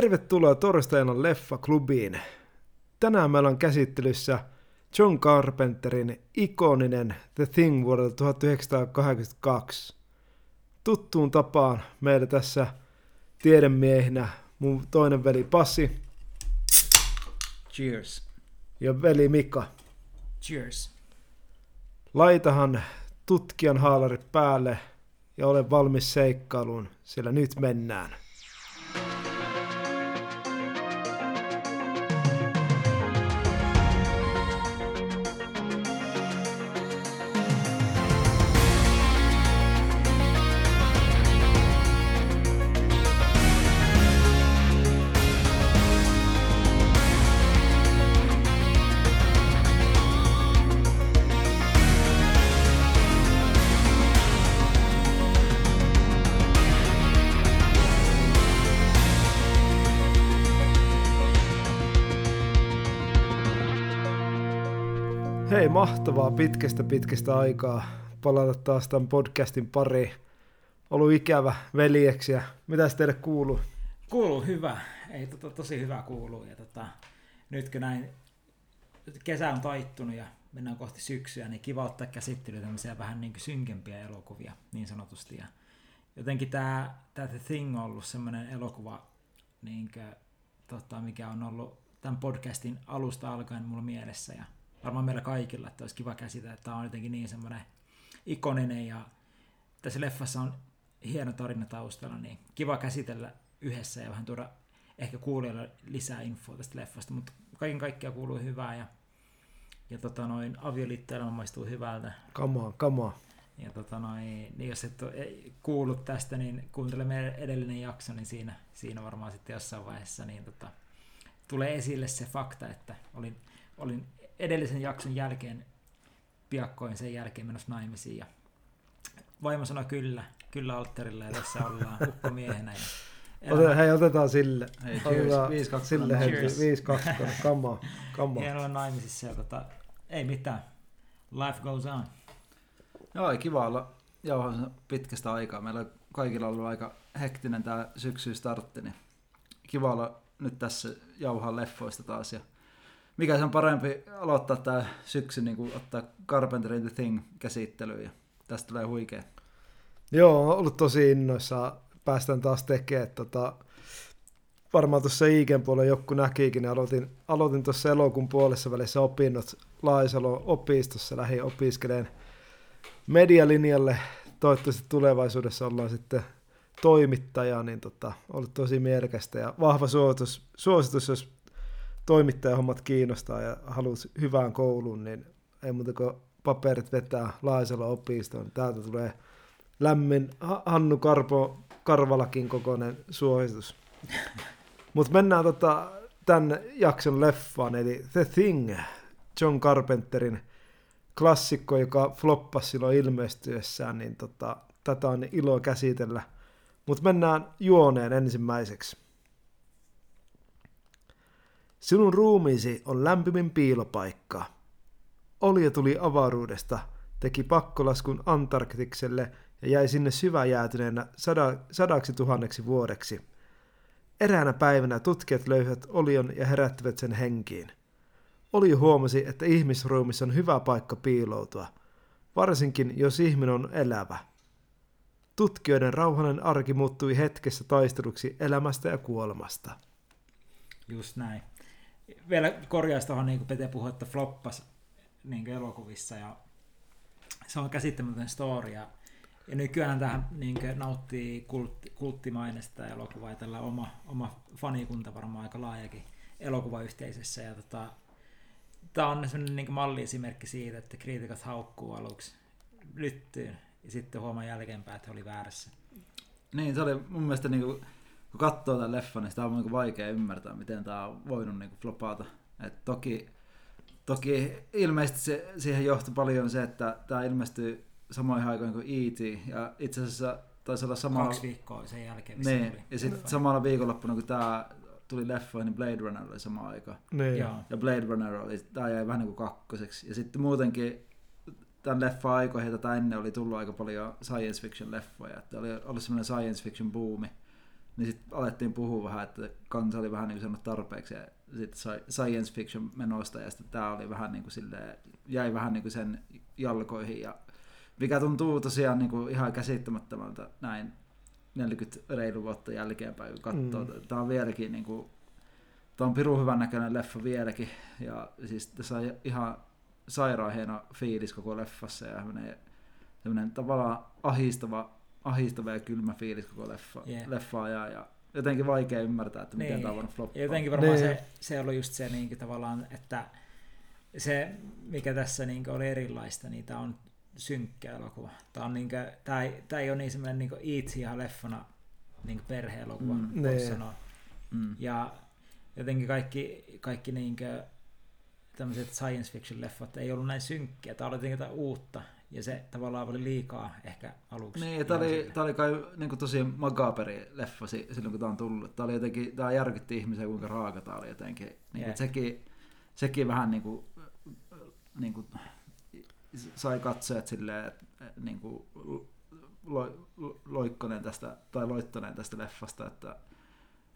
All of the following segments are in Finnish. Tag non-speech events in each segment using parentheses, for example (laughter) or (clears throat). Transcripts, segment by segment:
Tervetuloa torstaina Leffa-klubiin. Tänään meillä on käsittelyssä John Carpenterin ikoninen The Thing vuodelta 1982. Tuttuun tapaan meillä tässä tiedemiehinä mun toinen veli Passi Cheers. ja veli Mika. Cheers. Laitahan tutkijan haalarit päälle ja ole valmis seikkailuun, sillä nyt mennään. Mahtavaa pitkästä pitkästä aikaa palata taas tämän podcastin pariin. Ollut ikävä veljeksiä. Mitäs teille kuuluu? Kuuluu hyvä. Ei tota, tosi hyvä kuuluu. Ja tota, nytkö näin kesä on taittunut ja mennään kohti syksyä, niin kiva ottaa käsittelyä tämmöisiä vähän niin synkempiä elokuvia niin sanotusti. Ja jotenkin tämä, tämä The Thing on ollut semmoinen elokuva, niin kuin, tota, mikä on ollut tämän podcastin alusta alkaen mulla mielessä ja varmaan meillä kaikilla, että olisi kiva käsitellä, että tämä on jotenkin niin semmoinen ikoninen ja tässä leffassa on hieno tarina taustalla, niin kiva käsitellä yhdessä ja vähän tuoda ehkä kuulijoille lisää infoa tästä leffasta, mutta kaiken kaikkiaan kuuluu hyvää ja, ja tota noin, avioliittoelämä maistuu hyvältä. Kamaa, kamaa. Ja tota noin, niin jos et ole kuullut tästä, niin kuuntele meidän edellinen jakso, niin siinä, siinä varmaan sitten jossain vaiheessa niin tota, tulee esille se fakta, että olin, olin edellisen jakson jälkeen piakkoin sen jälkeen menossa naimisiin ja vaimo sanoi kyllä, kyllä alttarilla ja tässä ollaan ukkomiehenä. Ja Ote, hei, otetaan sille. Hei, Otetaan cheers. 5 Sille heti. Cheers. 5 2 Kamaa, kamaa. Hieno olla naimisissa ja tota, ei mitään. Life goes on. Joo, ei kiva olla jauhassa pitkästä aikaa. Meillä on kaikilla ollut aika hektinen tämä syksy startti, niin kiva olla nyt tässä jauhaa leffoista taas. Ja mikä se on parempi aloittaa tämä syksy, niin kuin ottaa Carpenterin The Thing käsittelyyn ja tästä tulee huikea. Joo, on ollut tosi innoissa. Päästään taas tekemään. Tota, varmaan tuossa Iiken puolella joku näkikin, niin aloitin, aloitin tuossa elokuun puolessa välissä opinnot Laisalon opistossa, lähdin opiskeleen medialinjalle. Toivottavasti tulevaisuudessa ollaan sitten toimittaja, niin tota, ollut tosi mielekästä ja vahva suositus, suositus jos toimittajahommat kiinnostaa ja haluat hyvään kouluun, niin ei muuta kuin paperit vetää Laisalon opistoon. Täältä tulee lämmin Ha- Hannu Karpo Karvalakin kokoinen suositus. (laughs) Mutta mennään tota, tämän jakson leffaan, eli The Thing, John Carpenterin klassikko, joka floppasi silloin ilmestyessään, niin tota, tätä on ilo käsitellä. Mutta mennään juoneen ensimmäiseksi. Sinun ruumiisi on lämpimin piilopaikka. Olja tuli avaruudesta, teki pakkolaskun Antarktikselle ja jäi sinne syväjäätyneenä sada, sadaksi tuhanneksi vuodeksi. Eräänä päivänä tutkijat löysivät olion ja herättivät sen henkiin. Oli huomasi, että ihmisruumissa on hyvä paikka piiloutua, varsinkin jos ihminen on elävä. Tutkijoiden rauhanen arki muuttui hetkessä taisteluksi elämästä ja kuolemasta. Just näin. Vielä korjaus tuohon, niin kuin Pete puhui, että floppas niin elokuvissa ja se on käsittämätön story ja, ja nykyään tähän niin nauttii kultti, kulttimainesta tämä elokuva ja tällä oma, oma fanikunta varmaan aika laajakin elokuvayhteisössä ja tota, tämä on sellainen niin malliesimerkki siitä, että kriitikot haukkuu aluksi lyttyyn ja sitten huomaa jälkeenpäin, että oli väärässä. Niin, se oli mun mielestä, niin kuin, kun katsoo tämän leffan, niin sitä on niin vaikea ymmärtää, miten tämä on voinut niin kuin, flopata. Et toki, toki ilmeisesti se, siihen johtui paljon se, että tämä ilmestyi samoihin aikoihin kuin E.T. Ja itse asiassa taisi olla samalla... Kaksi viikkoa sen jälkeen. missä Niin, oli. ja sitten samalla viikonloppuna, kun tämä tuli leffoihin, niin Blade Runner oli sama aika. Niin. Joo. Ja Blade Runner oli, tämä jäi vähän niin kuin kakkoseksi. Ja sitten muutenkin tämän leffan aikoihin tätä ennen oli tullut aika paljon science fiction leffoja. Että oli ollut semmoinen science fiction buumi. Niin sitten alettiin puhua vähän, että kansa oli vähän niin kuin sanonut tarpeeksi ja sitten science fiction menosta ja sitten tämä oli vähän niin kuin silleen, jäi vähän niin kuin sen jalkoihin ja mikä tuntuu tosiaan niin kuin ihan käsittämättömältä näin 40 reilu vuotta jälkeenpäin, kun katsoo. Mm. Tämä on vieläkin niin kuin, tämä on pirun hyvän näköinen leffa vieläkin ja siis tässä on ihan sairaan hieno fiilis koko leffassa ja semmoinen tavallaan ahistava, ahistava ja kylmä fiilis koko leffa, yeah. leffaa ja, ja jotenkin vaikea ymmärtää, että miten niin. tämä on voinut floppaa. Jotenkin varmaan niin. se, se ollut just se niin tavallaan, että se, mikä tässä niin oli erilaista, niin tämä on synkkä elokuva. Tämä, on niin kuin, tämä, ei, tämä ei ole niin semmoinen niin itse ihan leffona niin perhe-elokuva, mm. voisi niin. sanoa. Mm. Ja jotenkin kaikki, kaikki niin kuin, tämmöiset science fiction leffat ei ollut näin synkkiä. Tämä oli jotenkin jotain uutta ja se tavallaan oli liikaa ehkä aluksi. Niin, tämä oli, tämä oli kai niin kuin tosi magaperi leffa silloin, kun tämä on tullut. Tämä oli jotenkin, tämä järkytti ihmisiä, kuinka raaka tämä oli jotenkin. Niin yeah. sekin, sekin vähän niin kuin, niin kuin, sai katsojat silleen, niin kuin, lo, loikkoneen tästä, tai loittoneen tästä leffasta, että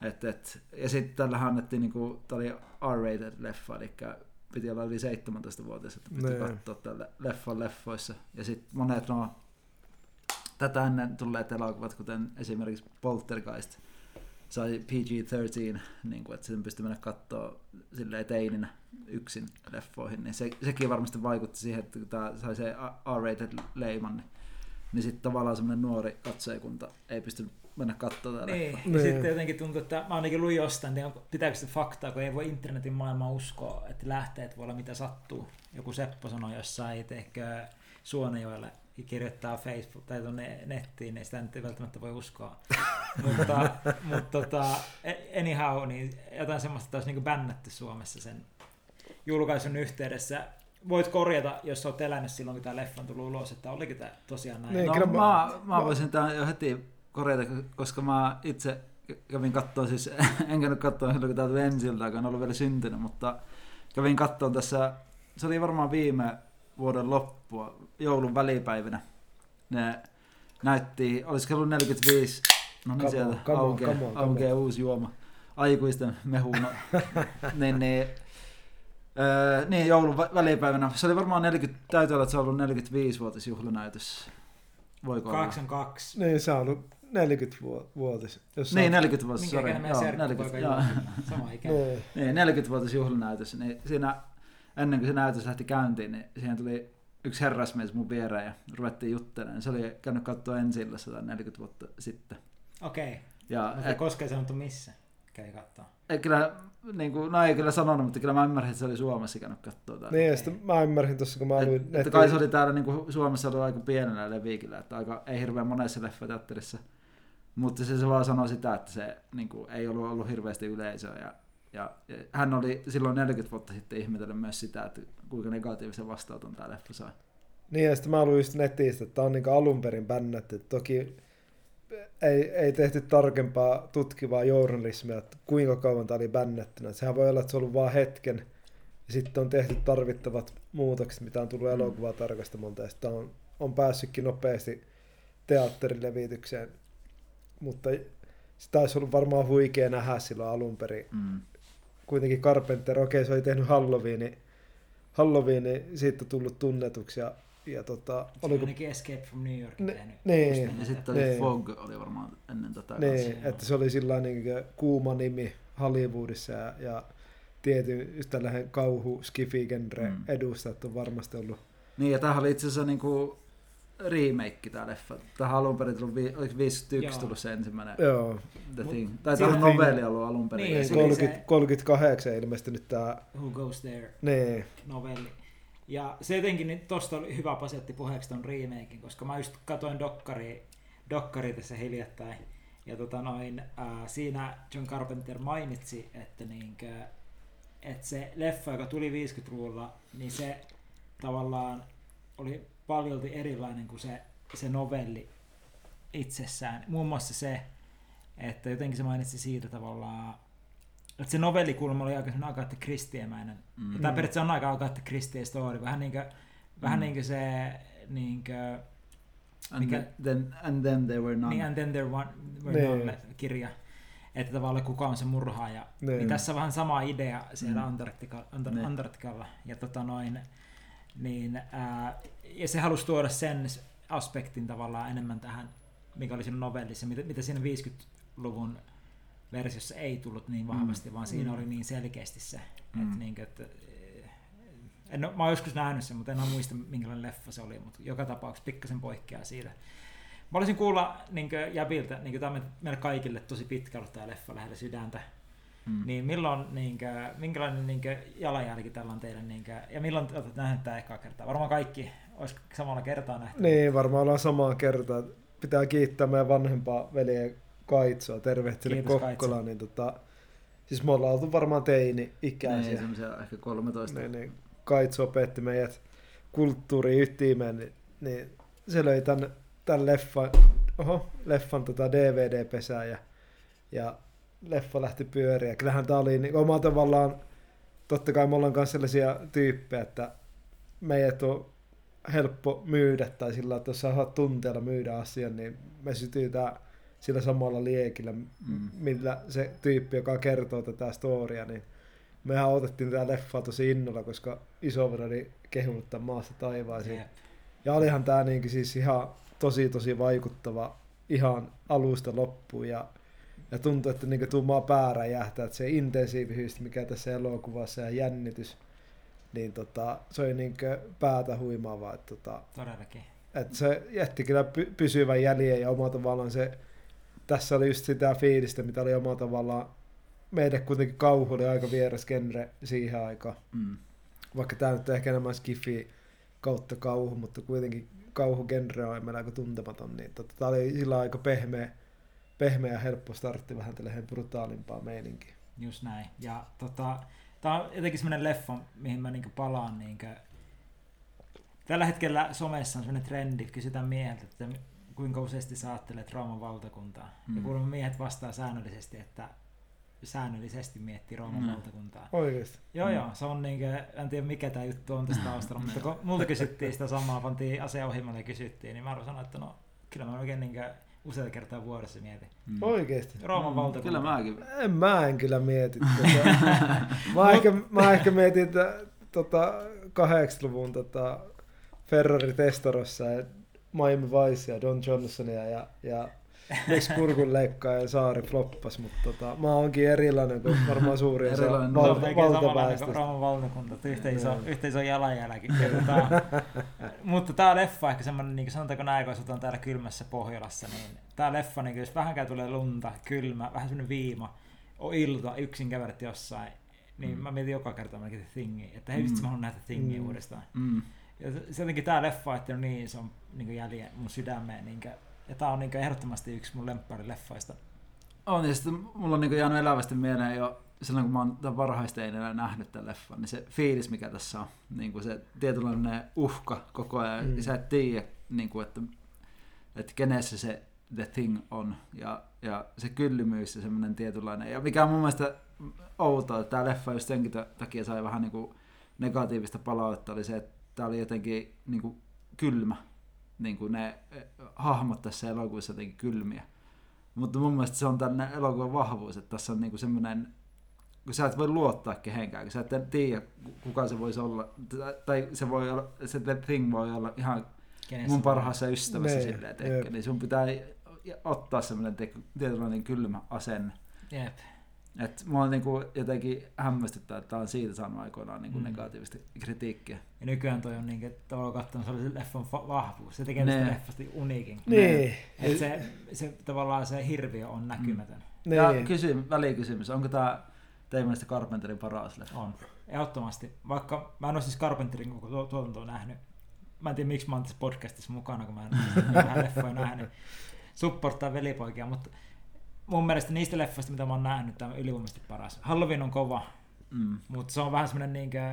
et, et, ja sitten tällä annettiin, niin kuin, tämä oli R-rated leffa, eli piti olla yli 17-vuotias, että piti nee. katsoa tälle leffan leffoissa. Ja sitten monet no, tätä ennen tulleet elokuvat, kuten esimerkiksi Poltergeist, sai PG-13, niin kuin, että sen pystyi mennä katsoa silleen teininä yksin leffoihin, niin se, sekin varmasti vaikutti siihen, että kun tämä sai se R-rated leiman, niin, niin sitten tavallaan semmoinen nuori katsojakunta ei pystynyt mennä katsomaan tätä niin. niin. Sitten jotenkin tuntuu, että mä ainakin luin jostain, niin pitääkö se faktaa, kun ei voi internetin maailmaa uskoa, että lähteet voi olla mitä sattuu. Joku Seppo sanoi jossain, teikö Suonejoelle kirjoittaa Facebook tai tuonne nettiin, niin sitä nyt ei välttämättä voi uskoa. (laughs) mutta, mutta tota, anyhow, niin jotain semmoista, olisi niin bännätty Suomessa sen julkaisun yhteydessä. Voit korjata, jos olet elänyt silloin, kun tämä leffa on tullut ulos, että oliko tämä tosiaan näin? Niin, no, mä, mä, mä voisin tämän jo heti korjata, koska mä itse kävin katsoa, siis (laughs) en käynyt katsoa silloin, kun tuli ensiltä, en ollut vielä syntynyt, mutta kävin katsoa tässä, se oli varmaan viime vuoden loppua, joulun välipäivinä. Ne näytti, olisiko ollut 45, no niin sieltä aukeaa, aukeaa uusi juoma, aikuisten mehuna. (laughs) niin, niin, öö, niin, joulun välipäivänä. Se oli varmaan 40, täytyy olla, että se on ollut 45-vuotis juhlanäytös. Voiko 82. Niin, se on ollut 40-vuotis. Jos niin, 40-vuotis, sorry. Joo, 40, joo. Sama (laughs) ikä. niin, 40-vuotis juhlanäytös. Niin siinä, ennen kuin se näytös lähti käyntiin, niin siihen tuli yksi herrasmies mun viereen ja ruvettiin juttelemaan. Se oli käynyt katsoa ensi 40 vuotta sitten. Okei. Okay. Ja, Mutta et, koska ei sanottu missä kävi katsoa? Ei, kyllä, niin kuin, no ei kyllä sanonut, mutta kyllä mä ymmärsin, että se oli Suomessa käynyt katsoa. Täällä. Niin, ja sitten mä ymmärsin tuossa, kun mä olin... Että, että kai se oli täällä niin kuin Suomessa ollut aika pienellä leviikillä, että aika, ei hirveän monessa leffateatterissa mutta se, se vaan sanoi sitä, että se niin kuin, ei ollut ollut hirveästi yleisöä. Ja, ja, ja, hän oli silloin 40 vuotta sitten ihmetellyt myös sitä, että kuinka negatiivisen vastaanoton tämä leffa sai. Niin, ja sitten mä luin just netistä, että tämä on niin alun perin bännätty. Toki ei, ei tehty tarkempaa tutkivaa journalismia, että kuinka kauan tämä oli bännättynä. Sehän voi olla, että se on ollut vain hetken, ja sitten on tehty tarvittavat muutokset, mitä on tullut mm. elokuvaa tarkastamalta, ja sitten on, on päässytkin nopeasti teatterilevitykseen mutta se taisi ollut varmaan huikea nähdä silloin alun perin. Mm. Kuitenkin Carpenter, okei okay, se oli tehnyt Halloween, Halloween siitä on tullut tunnetuksi ja, ja tota, se oliko... ainakin Escape from New York ne, tehnyt. Niin, ja sitten oli niin. Fog oli varmaan ennen tätä. Niin, kanssa. että se oli sillä niin kuuma nimi Hollywoodissa ja, ja tietyn just tällainen kauhu skifi genre mm. edustajat on varmasti ollut. Niin, ja tämähän oli itse asiassa niin kuin remake tämä leffa. Tähän alun perin tullut, oliko 51 Joo. tullut se ensimmäinen Joo. The Thing. Tai tämä on novelli ollut alun perin. Niin, 30, se, 38 ilmestynyt tämä... Who Goes There niin. novelli. Ja se jotenkin, niin tosta oli hyvä pasetti puheeksi ton remakein, koska mä just katoin dokkari, dokkari tässä hiljattain. Ja tota noin, äh, siinä John Carpenter mainitsi, että, niinkö, että se leffa, joka tuli 50-luvulla, niin se tavallaan oli paljolti erilainen kuin se, se novelli itsessään. Muun muassa se, että jotenkin se mainitsi siitä tavallaan, että se novellikulma oli aika Agatha Christiemäinen. Mm. Tämä periaatteessa on aika Agatha Christie story, vähän niin kuin, vähän mm. niin kuin se niin kuin, and, mikä, then, and then there were none. Niin, and then there were, were none kirja. että tavallaan kuka on se murhaaja. Niin. Niin tässä on vähän sama idea siellä Mm. Antarktika, Antar- Niin. Antarktikalla. Ja, tota noin, niin, ää, ja se halusi tuoda sen aspektin tavallaan enemmän tähän, mikä oli siinä novellissa, mitä, mitä siinä 50-luvun versiossa ei tullut niin vahvasti, mm. vaan siinä Mm. oli niin selkeästi se, Mm. että, niin, että en ole, mä oon joskus nähnyt sen, mutta en muista minkälainen leffa se oli, mutta joka tapauksessa pikkasen poikkeaa siitä. Mä olisin kuulla niin Jäbiltä, niin tämä on meille kaikille tosi pitkä ollut tämä leffa lähellä sydäntä, Mm. niin milloin, niin kuin, minkälainen niin kuin, jalanjälki tällä on teidän, niin kuin, ja milloin te olette nähneet tämä ekaa kertaa? Varmaan kaikki olisi samalla kertaa nähty. Niin, varmaan ollaan samaan kertaan. Pitää kiittää meidän vanhempaa veljeä Kaitsoa, Kiitos, Kokkolaan. Niin tota, siis me ollaan oltu varmaan Niin, teini-ikäisiä. semmoisia ehkä 13. Niin, niin, Kaitso opetti meidät kulttuuri ytimeen, niin, niin se löi tämän, tämän leffan, oho, leffan tota DVD-pesään ja, ja leffa lähti pyöriä. Kyllähän tämä oli niin, omalla tavallaan, totta kai me ollaan myös sellaisia tyyppejä, että meidät on helppo myydä tai sillä, että jos sä saat tunteella myydä asian, niin me sytytään sillä samalla liekillä, Mm. millä se tyyppi, joka kertoo tätä storia, niin mehän otettiin tätä leffaa tosi innolla, koska isoveli oli kehunut tämän maasta taivaisiin. Jep. Ja olihan tämä niin siis ihan tosi tosi vaikuttava ihan alusta loppuun ja, ja tuntuu, että niin tuumaa pää räjähtää, että se intensiivisyys, mikä tässä elokuvassa ja jännitys, niin tota, se oli niin päätä huimaavaa. Että tota, Todellakin. että se jätti kyllä py- pysyvän jäljen ja omalla tavallaan se, tässä oli just sitä fiilistä, mitä oli omalla tavallaan, meille kuitenkin kauhu oli aika vieras genre siihen aikaan. Mm. Vaikka tämä nyt on ehkä enemmän skifi kautta kauhu, mutta kuitenkin kauhugenre on meillä aika tuntematon, niin tota, tämä oli sillä aika pehmeä, pehmeä ja helppo startti vähän tälle brutaalimpaa meininkiä. Just näin. Ja tota, tää on jotenkin semmoinen leffa, mihin mä niinku palaan. Niinku, tällä hetkellä somessa on semmoinen trendi, kysytään mieheltä, että kuinka useasti sä ajattelet Rooman valtakuntaa. Mm. Ja Mm. kuulemma miehet vastaa säännöllisesti, että säännöllisesti miettii Rooman Mm. valtakuntaa. Oikeasti. Joo, Mm. joo, se on niinkö, en tiedä mikä tämä juttu on tässä taustalla, mutta kun multa kysyttiin sitä samaa, pantiin aseohjelmalle ja kysyttiin, niin mä arvoin sanoa, että no, kyllä mä oikein niinkö useita kertaa vuodessa mietin. Mm. Oikeasti. Rooman Mm, valtakunta. Kyllä mäkin. En mä en kyllä mieti (laughs) tätä. mä, ehkä, mä ehkä mietin että, tota, 80-luvun tota, Ferrari Testarossa ja Miami Vice ja Don Johnsonia ja, ja Lex Kurkunleikkaa ja Saari floppas, mutta tota, mä oonkin erilainen kuin varmaan suurin osa Erilainen. Se on valta, kuin valtaväestöstä. Rooman valtakunta, että yhtä iso, Joo. yhtä iso jalanjälki. Ja tota, (laughs) mutta tämä leffa ehkä semmoinen, niin sanotaanko näin, kun asutaan täällä kylmässä Pohjolassa, niin tämä leffa, niin jos vähänkään tulee lunta, kylmä, vähän semmoinen viima, on ilta, yksin kävelet jossain, niin Mm. mä mietin joka kerta melkein Thingia, että hei vitsi Mm. mä haluan nähdä Thingia Mm. uudestaan. Mm. Ja se- se jotenkin tämä leffa on niin ison niin jäljen mun sydämeen, niin ja tämä on niin ehdottomasti yksi mun lempparileffoista. On, ja sitten mulla on niin jäänyt elävästi mieleen jo silloin, kun mä oon tämän varhaisteinenä nähnyt tämän leffan, niin se fiilis, mikä tässä on, niin kuin se tietynlainen uhka koko ajan, Mm. sä et tiedä, niin kuin, että, että kenessä se The Thing on, ja, ja se kyllymyys ja semmoinen tietynlainen, ja mikä on mun mielestä outoa, että tämä leffa just senkin ta- takia sai vähän niin kuin negatiivista palautetta, oli se, että tämä oli jotenkin niin kuin kylmä, niin kuin ne eh, hahmot tässä elokuvassa jotenkin kylmiä. Mutta mun mielestä se on tänne elokuvan vahvuus, että tässä on niinku semmoinen, kun sä et voi luottaa kehenkään, kun sä et tiedä kuka se voisi olla, tai se voi olla, se The Thing voi olla ihan Kenessä mun parhaassa ystävässä Niin, silleen, jep. niin sun pitää ottaa semmoinen tietynlainen kylmä asenne. Jep. Et mua niinku jotenkin hämmästyttää, että tää on siitä saanut aikoinaan niinku Mm. negatiivista kritiikkiä. Ja nykyään toi on niin, että tavallaan katsonut, se oli se leffan fa- vahvuus. Se tekee tästä leffasta uniikin. Niin. Et se, se, tavallaan se hirviö on näkymätön. niin. Ja kysy, välikysymys, onko tää teidän mielestä Carpenterin paras leffa? On. Ehdottomasti. Vaikka mä en ole siis Carpenterin koko tuo- tuotantoa nähnyt. Mä en tiedä miksi mä oon tässä podcastissa mukana, kun mä en ole niin leffoja nähnyt. Supporttaa velipoikia, mutta mun mielestä niistä leffoista, mitä mä oon nähnyt, tämä on ylivoimaisesti paras. Halloween on kova, Mm. mutta se on vähän semmoinen niinkö,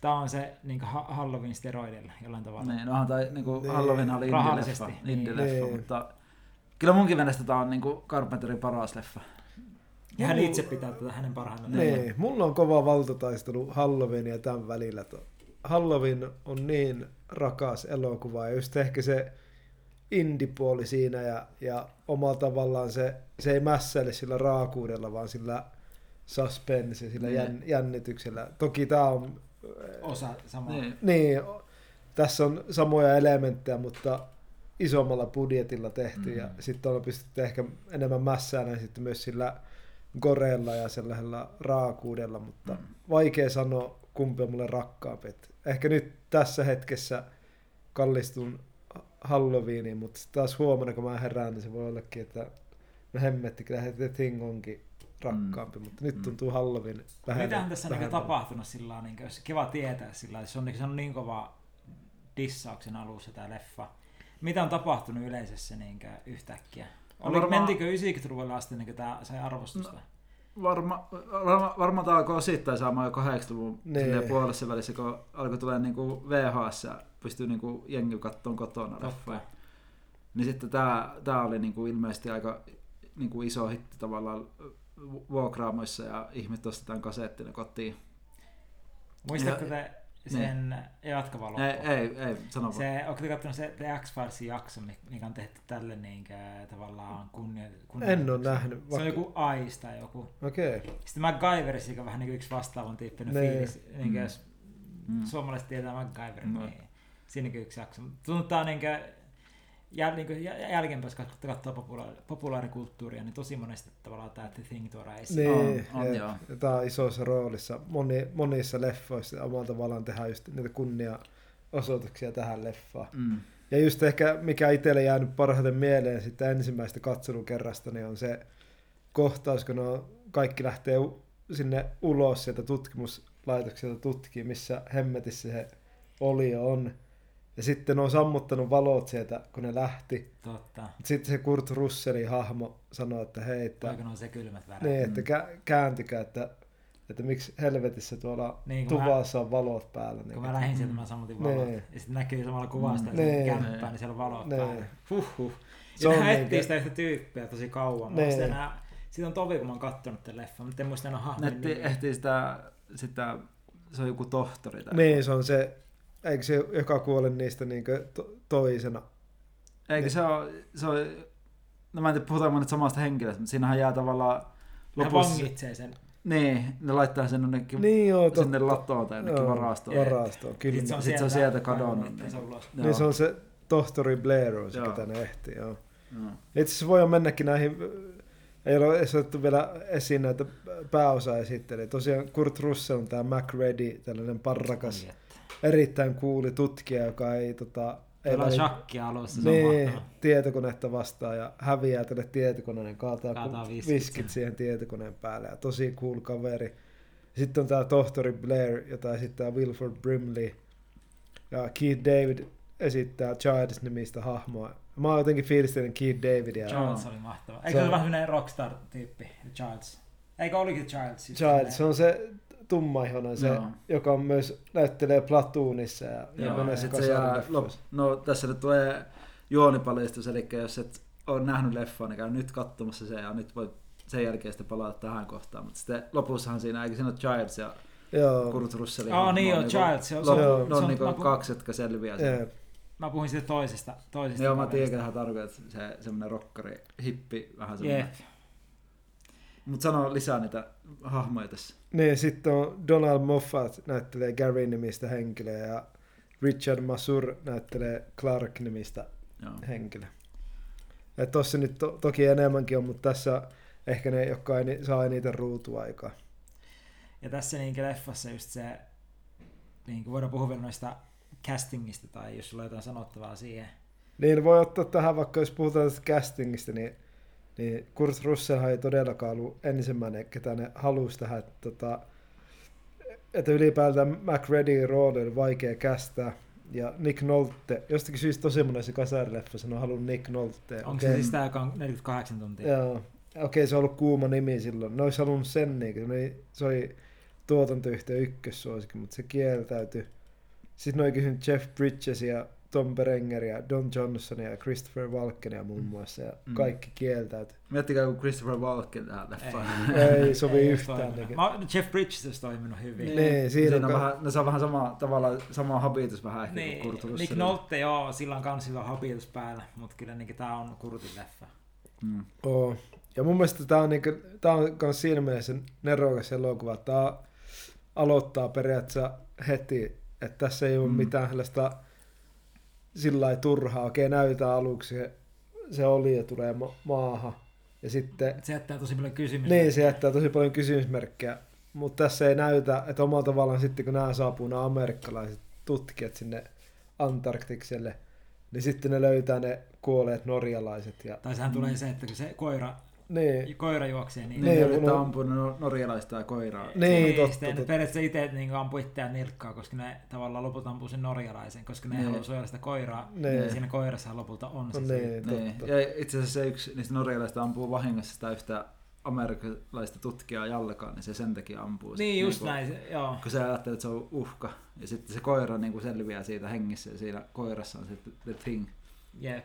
tää on se niinkö ha- Halloween steroidilla jollain tavalla. Niin, onhan tai niinku Niin. Halloween oli indie-leffa, niin. indie-leffa Niin. mutta kyllä munkin mielestä tää on niinku Carpenterin paras leffa. Ja hän itse pitää tätä hänen parhaana. Niin, mulla on kova valtataistelu Halloween ja tämän välillä. Halloween on niin rakas elokuva ja just ehkä se indipuoli siinä ja, ja omalla tavallaan se, se ei mässäile sillä raakuudella, vaan sillä suspense, sillä Niin. jän, jännityksellä. Toki tämä on, Osa samaa. Niin. niin, tässä on samoja elementtejä, mutta isommalla budjetilla tehty Mm. ja sitten on pystytty ehkä enemmän mässäämään sitten myös sillä goreella ja sellaisella raakuudella, mutta Mm. vaikea sanoa kumpi on mulle rakkaampi. Et ehkä nyt tässä hetkessä kallistun Halloweeniin, mutta taas huomenna kun mä herään, niin se voi ollakin, että no hemmetti, kyllä The Thing onkin rakkaampi, mutta nyt Mm. tuntuu Halloween vähän Mitähän tässä on niin vähemmän. tapahtunut sillä lailla, niin olisi kiva tietää sillä lailla, se on, niin- se on niin kova dissauksen alussa tämä leffa. Mitä on tapahtunut yleisössä niin yhtäkkiä? Oli, Varmaan- Mentikö 90-luvulle asti niin tämä sai arvostusta? No. Varma, varma, varmaan tämä alkoi osittain saamaan jo 80-luvun Niin. puolessa välissä, kun alkoi tulee niinku VHS ja pystyy niinku jengi kattoon kotona leffoja. Niin sitten tämä, tämä oli niinku ilmeisesti aika niinku iso hitti tavallaan vuokraamoissa ja ihmiset ostetaan kasettina kotiin. Muistatko Ja- te sen jatkava loppu? Ei, ei, ei, sano vaan. Se, onko te katsonut se The X-Filesin jakso, mi- mikä on tehty tälle niin tavallaan kunnia, En ole nähnyt. Se on Vaikka... joku Ice tai joku. Okei. Okay. Sitten MacGyverissa, joka on vähän niin kuin yksi vastaavan tyyppinen Nee. fiilis. Niin Mm. jos Mm. suomalaiset tietää MacGyverin, No. niin siinäkin yksi jakso. Mutta Tuntuu, että tää on niin kuin, jäl, niin kuin jälkeenpäin, katsoo populaari, populaarikulttuuria, niin tosi monesti tavallaan tämä The Thing tuodaan esiin. Niin, On, on, joo. Tämä on isossa roolissa moni, monissa leffoissa omalla tavallaan tehdään just niitä kunnia-osoituksia tähän leffaan. Mm. Ja just ehkä mikä itselle jäänyt parhaiten mieleen sitten ensimmäistä katselukerrasta, niin on se kohtaus, kun ne on, kaikki lähtee sinne ulos sieltä tutkimuslaitokselta tutkimaan, missä hemmetissä se oli on. Ja sitten ne on sammuttanut valot sieltä, kun ne lähti. Totta. Sitten se Kurt Russellin hahmo sanoi, että hei, että, Vaikka ne on se kylmät väreet. niin, että kä- kääntykää, että, että miksi helvetissä tuolla Niin, kun mä- tuvassa on valot päällä. Niin, Kun mä lähdin sieltä, Mm. mä sammutin valot. Nee. Ja sitten näkyy samalla kuvasta, Mm. että se kämppää, niin siellä on valot Nee. päällä. Huhhuh. Se Ja on ne niinkö- etsii sitä yhtä tyyppiä tosi kauan. Nee. muistan enää, siitä on tovi, kun mä oon kattonut tämän leffan, mutta en muista enää Netti nimiä. ehtii sitä, sitä, se on joku tohtori. Tai niin, se on se, eikö se joka kuole niistä niin to- toisena. Eikö Niin. se ole, se on, no mä en tiedä puhutaanko nyt samasta henkilöstä, mutta siinähän jää tavallaan lopussa, vangitsee sen. niin, ne laittaa sen jonnekin Niin joo, to- sinne latoon tai jonnekin joo, varastoon. Varastoon, kyllä. Sit se on Sit se on sieltä kadonnut, niin. ulos. Niin se on se tohtori Blair on se, Joo. ketä ne ehti, joo. Joo. Itse asiassa voi mennäkin näihin, ei ole edes otettu vielä esiin näitä pääosaesittelyjä. Tosiaan Kurt Russell on tämä MacReady, tällainen parrakas, että. Erittäin kuuli tutkija, joka ei tota, ei Pelaa shakkia alussa, se on niin, mahtava. tietokonetta vastaan ja häviää tälle tietokoneen, kaataa, Kaataa kaataa viskit viskit, siihen. tietokoneen päälle ja tosi cool kaveri. Sitten on tämä tohtori Blair, jota esittää Wilford Brimley ja Keith David esittää Giles-nimistä hahmoa. Mä oon jotenkin fiilistellyt Keith Davidia. Charles oli mahtava. Eikö Se se on- ole vähän sellainen rockstar-tyyppi, Charles? Eikö olikin Charles? just Giles, se on se tummaihoinen, se, Joo. joka on myös näyttelee Platoonissa ja, ja Joo, monessa Sitten se jää, lop, no tässä nyt tulee juonipaljastus, eli jos et ole nähnyt leffaa, niin käy nyt katsomassa se ja nyt voi sen jälkeen sitten palata tähän kohtaan. Mutta sitten lopussahan siinä, eikö siinä ole Giles ja Joo, Kurt Russell. Aa, niin joo, Giles, se on- Lop, se on- ne se on on- niinku mä puhun- kaksi, jotka selviää sen. Jep. Mä puhuin siitä toisesta. toisesta Joo, mä tiedän, että tarkoitat se semmoinen rockari, hippi, vähän semmoinen. Mutta sano lisää niitä hahmoja tässä. Niin, sitten on Donald Moffat näyttelee Gary-nimistä henkilöä ja Richard Masur näyttelee Clark-nimistä Joo. henkilöä. Et tossa nyt to- toki enemmänkin on, mutta tässä ehkä ne, jotka ei, ni- saa eniten ruutuaikaa. Ja tässä niin leffassa just se, niin voidaan puhua vielä noista castingista tai jos sulla on jotain sanottavaa siihen. Niin voi ottaa tähän, vaikka jos puhutaan tästä castingista, niin, niin Kurt Russell ei todellakaan ollut ensimmäinen, ketä ne halusi tähän. Että, tota, että ylipäätään McReadyn rooli oli vaikea kästää. Ja Nick Nolte, jostakin syystä tosi monessa kasarileffa sanoo halunnut Nick Nolte. Onko Okei. se siis tää, joka on 48 tuntia? Joo. Okei, se on ollut kuuma nimi silloin. Ne olisi halunnut sen, niin ne, se oli tuotantoyhtiö ykkössuosikin, mutta se kieltäytyi. Sitten ne oli kysynyt Jeff Bridgesia Tom Berengeria, Don Johnsonia ja Christopher Walkenia muun muassa, ja Mm. kaikki kieltäytyi. Miettikää, kun Christopher Walken tähän leffaan. Ei sovi Ei yhtään. Niin. Mä, Jeff Bridges olisi toiminut hyvin. Niin, siinä siinä on on ka- vähän, no se on vähän sama, tavallaan sama habitus vähän ehkä Niin, kuin Kurt Nick Russellilla. Nolte, joo, sillä on kans hyvä habitus päällä, mutta kyllä niin tää on Kurtin leffa. Mm. Oo. Ja mun mielestä tää on, niinku, tää on kans siinä mielessä nerokas elokuva. Tää aloittaa periaatteessa heti, että tässä ei ole Mm. mitään sellaista sillä lailla turhaa. Okei, näytetään aluksi se, se oli ja tulee ma- maahan. Ja sitten, Se jättää tosi paljon kysymyksiä. niin se jättää tosi paljon kysymysmerkkejä. Mutta tässä ei näytä, että omalla tavallaan sitten kun nämä saapuu nämä amerikkalaiset tutkijat sinne Antarktikselle, niin sitten ne löytää ne kuolleet norjalaiset. Ja, Tai sehän tulee se, että kun se koira, niin, koira juoksee, niin... Niin, Niin, niin no- no, ampunut no- norjalaista ja koiraa. niin, totta, sitten ne totta. periaatteessa itse niin ampuu itseään nilkkaa, koska ne tavallaan lopulta ampuu sen norjalaisen, koska ne ei Niin. halua suojella sitä koiraa. Niin. Ja siinä koirassa lopulta on se No niin, Niin. totta. Ja itse asiassa se yksi niistä norjalaisista ampuu vahingossa sitä yhtä amerikkalaista tutkijaa jalkaan, niin se sen takia ampuu. sit Niin, just niinku- näin, se- joo. Kun se ajattelee, että se on uhka. Ja sitten se koira niin kuin selviää siitä hengissä ja siinä koirassa on se the thing. Jep.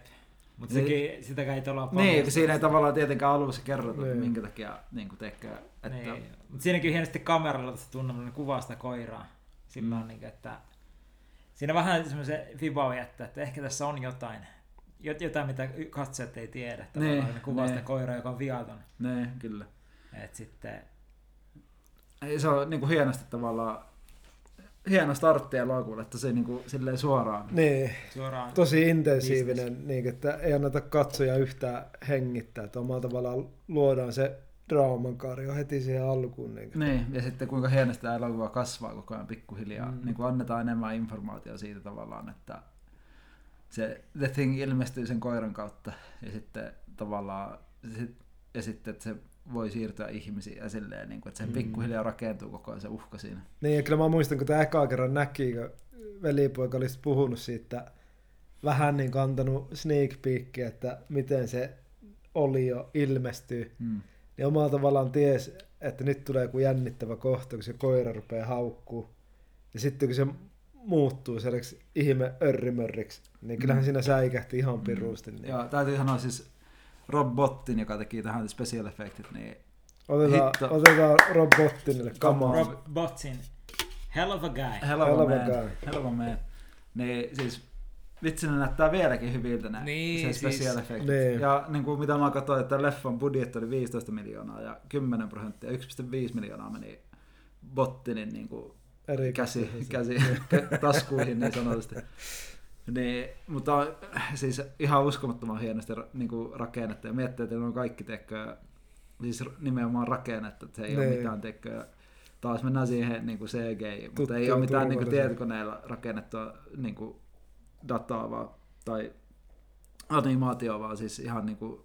Mutta Niin. sekin, sitäkään ei tuolla Niin, kun siinä ei tavallaan tietenkään alussa kerrota, Niin. että minkä takia niin kuin tekee. Että, Niin. Mutta siinäkin hienosti kameralla tuossa tunnelmalla kuvaa sitä koiraa. Sillä Mm. on niin, että siinä vähän semmoisen vibaa jättää, että ehkä tässä on jotain. Jot- Jotain, mitä katsojat ei tiedä. Niin, Niin, ne kuvaa niin. sitä koiraa, joka on viaton. niin, kyllä. Et sitten, Ei, se on niin kuin hienosti tavallaan hieno startti elokuvalle, että se niin kuin, silleen suoraan. Niin, suoraan... tosi intensiivinen, niin, että ei anneta katsoja yhtään hengittää, että omalla tavallaan luodaan se draaman kaari jo heti siihen alkuun. Niin. Niin, ja sitten kuinka hienosti tämä elokuva kasvaa koko ajan pikkuhiljaa. Mm. Niin kuin annetaan enemmän informaatiota siitä tavallaan, että se The Thing ilmestyy sen koiran kautta ja sitten tavallaan ja sitten, että se voi siirtyä ihmisiin ja silleen, niin kuin, että se Mm. pikkuhiljaa rakentuu koko ajan se uhka siinä. niin, ja kyllä mä muistan, kun tämä ekaa kerran näki, kun velipoika olisi puhunut siitä, vähän niin kuin antanut sneak peekia, että miten se oli jo ilmestyy, Mm. niin omalla tavallaan ties, että nyt tulee joku jännittävä kohta, kun se koira rupeaa haukkuu. Ja sitten kun se muuttuu sellaiseksi ihme örrimörriksi, niin kyllähän Mm. siinä säikähti ihan pirusti. Niin. Ja täytyy sanoa siis Rob Bottin, joka teki tähän special effectit, niin Otetaan, Hitto. otetaan Rob Bottinille kamaa. Rob- Rob Botsin, hell of a guy. Hell of Hell a of a man. guy. Hell of a man. Niin siis vitsi ne näyttää vieläkin hyviltä ne Niin, se special siis- effectit. Niin. Ja niin kuin mitä mä katsoin, että leffan budjetti oli 15 miljoonaa ja 10 prosenttia, 1,5 miljoonaa meni Bottinin niin kuin Eri käsi, käsissä. käsi (laughs) taskuihin niin sanotusti. Niin, mutta on siis ihan uskomattoman hienosti niin kuin rakennettu ja miettii, että ne on kaikki tekee, siis nimenomaan rakennettu, että se ei ole Niin. mitään tekee. Taas mennään siihen niin kuin CGI, mutta Tuttu ei ole mitään niin kuin tietokoneella rakennettua niin kuin dataa vaan, tai animaatio vaan siis ihan niin kuin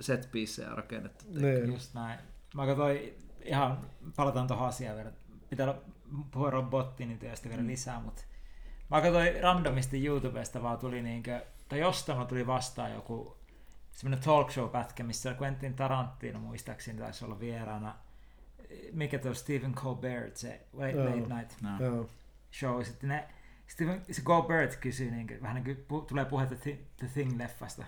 set piecejä rakennettu. Niin. Just näin. Mä katsoin ihan, palataan tuohon asiaan vielä. Pitää puhua Rob Bottinin työstä vielä Mm. lisää, mutta mä katsoin randomisti YouTubesta vaan tuli niinkö, tai jostain mulla tuli vastaan joku semmoinen talk show pätkä, missä Quentin Tarantino muistaakseni taisi olla vieraana. Mikä tuo Stephen Colbert, se Late, Joo. late Night No. Joo. show. Sitten ne, Stephen, se Colbert kysyy, niin vähän niin kuin pu, tulee puhetta The, Thing-leffasta.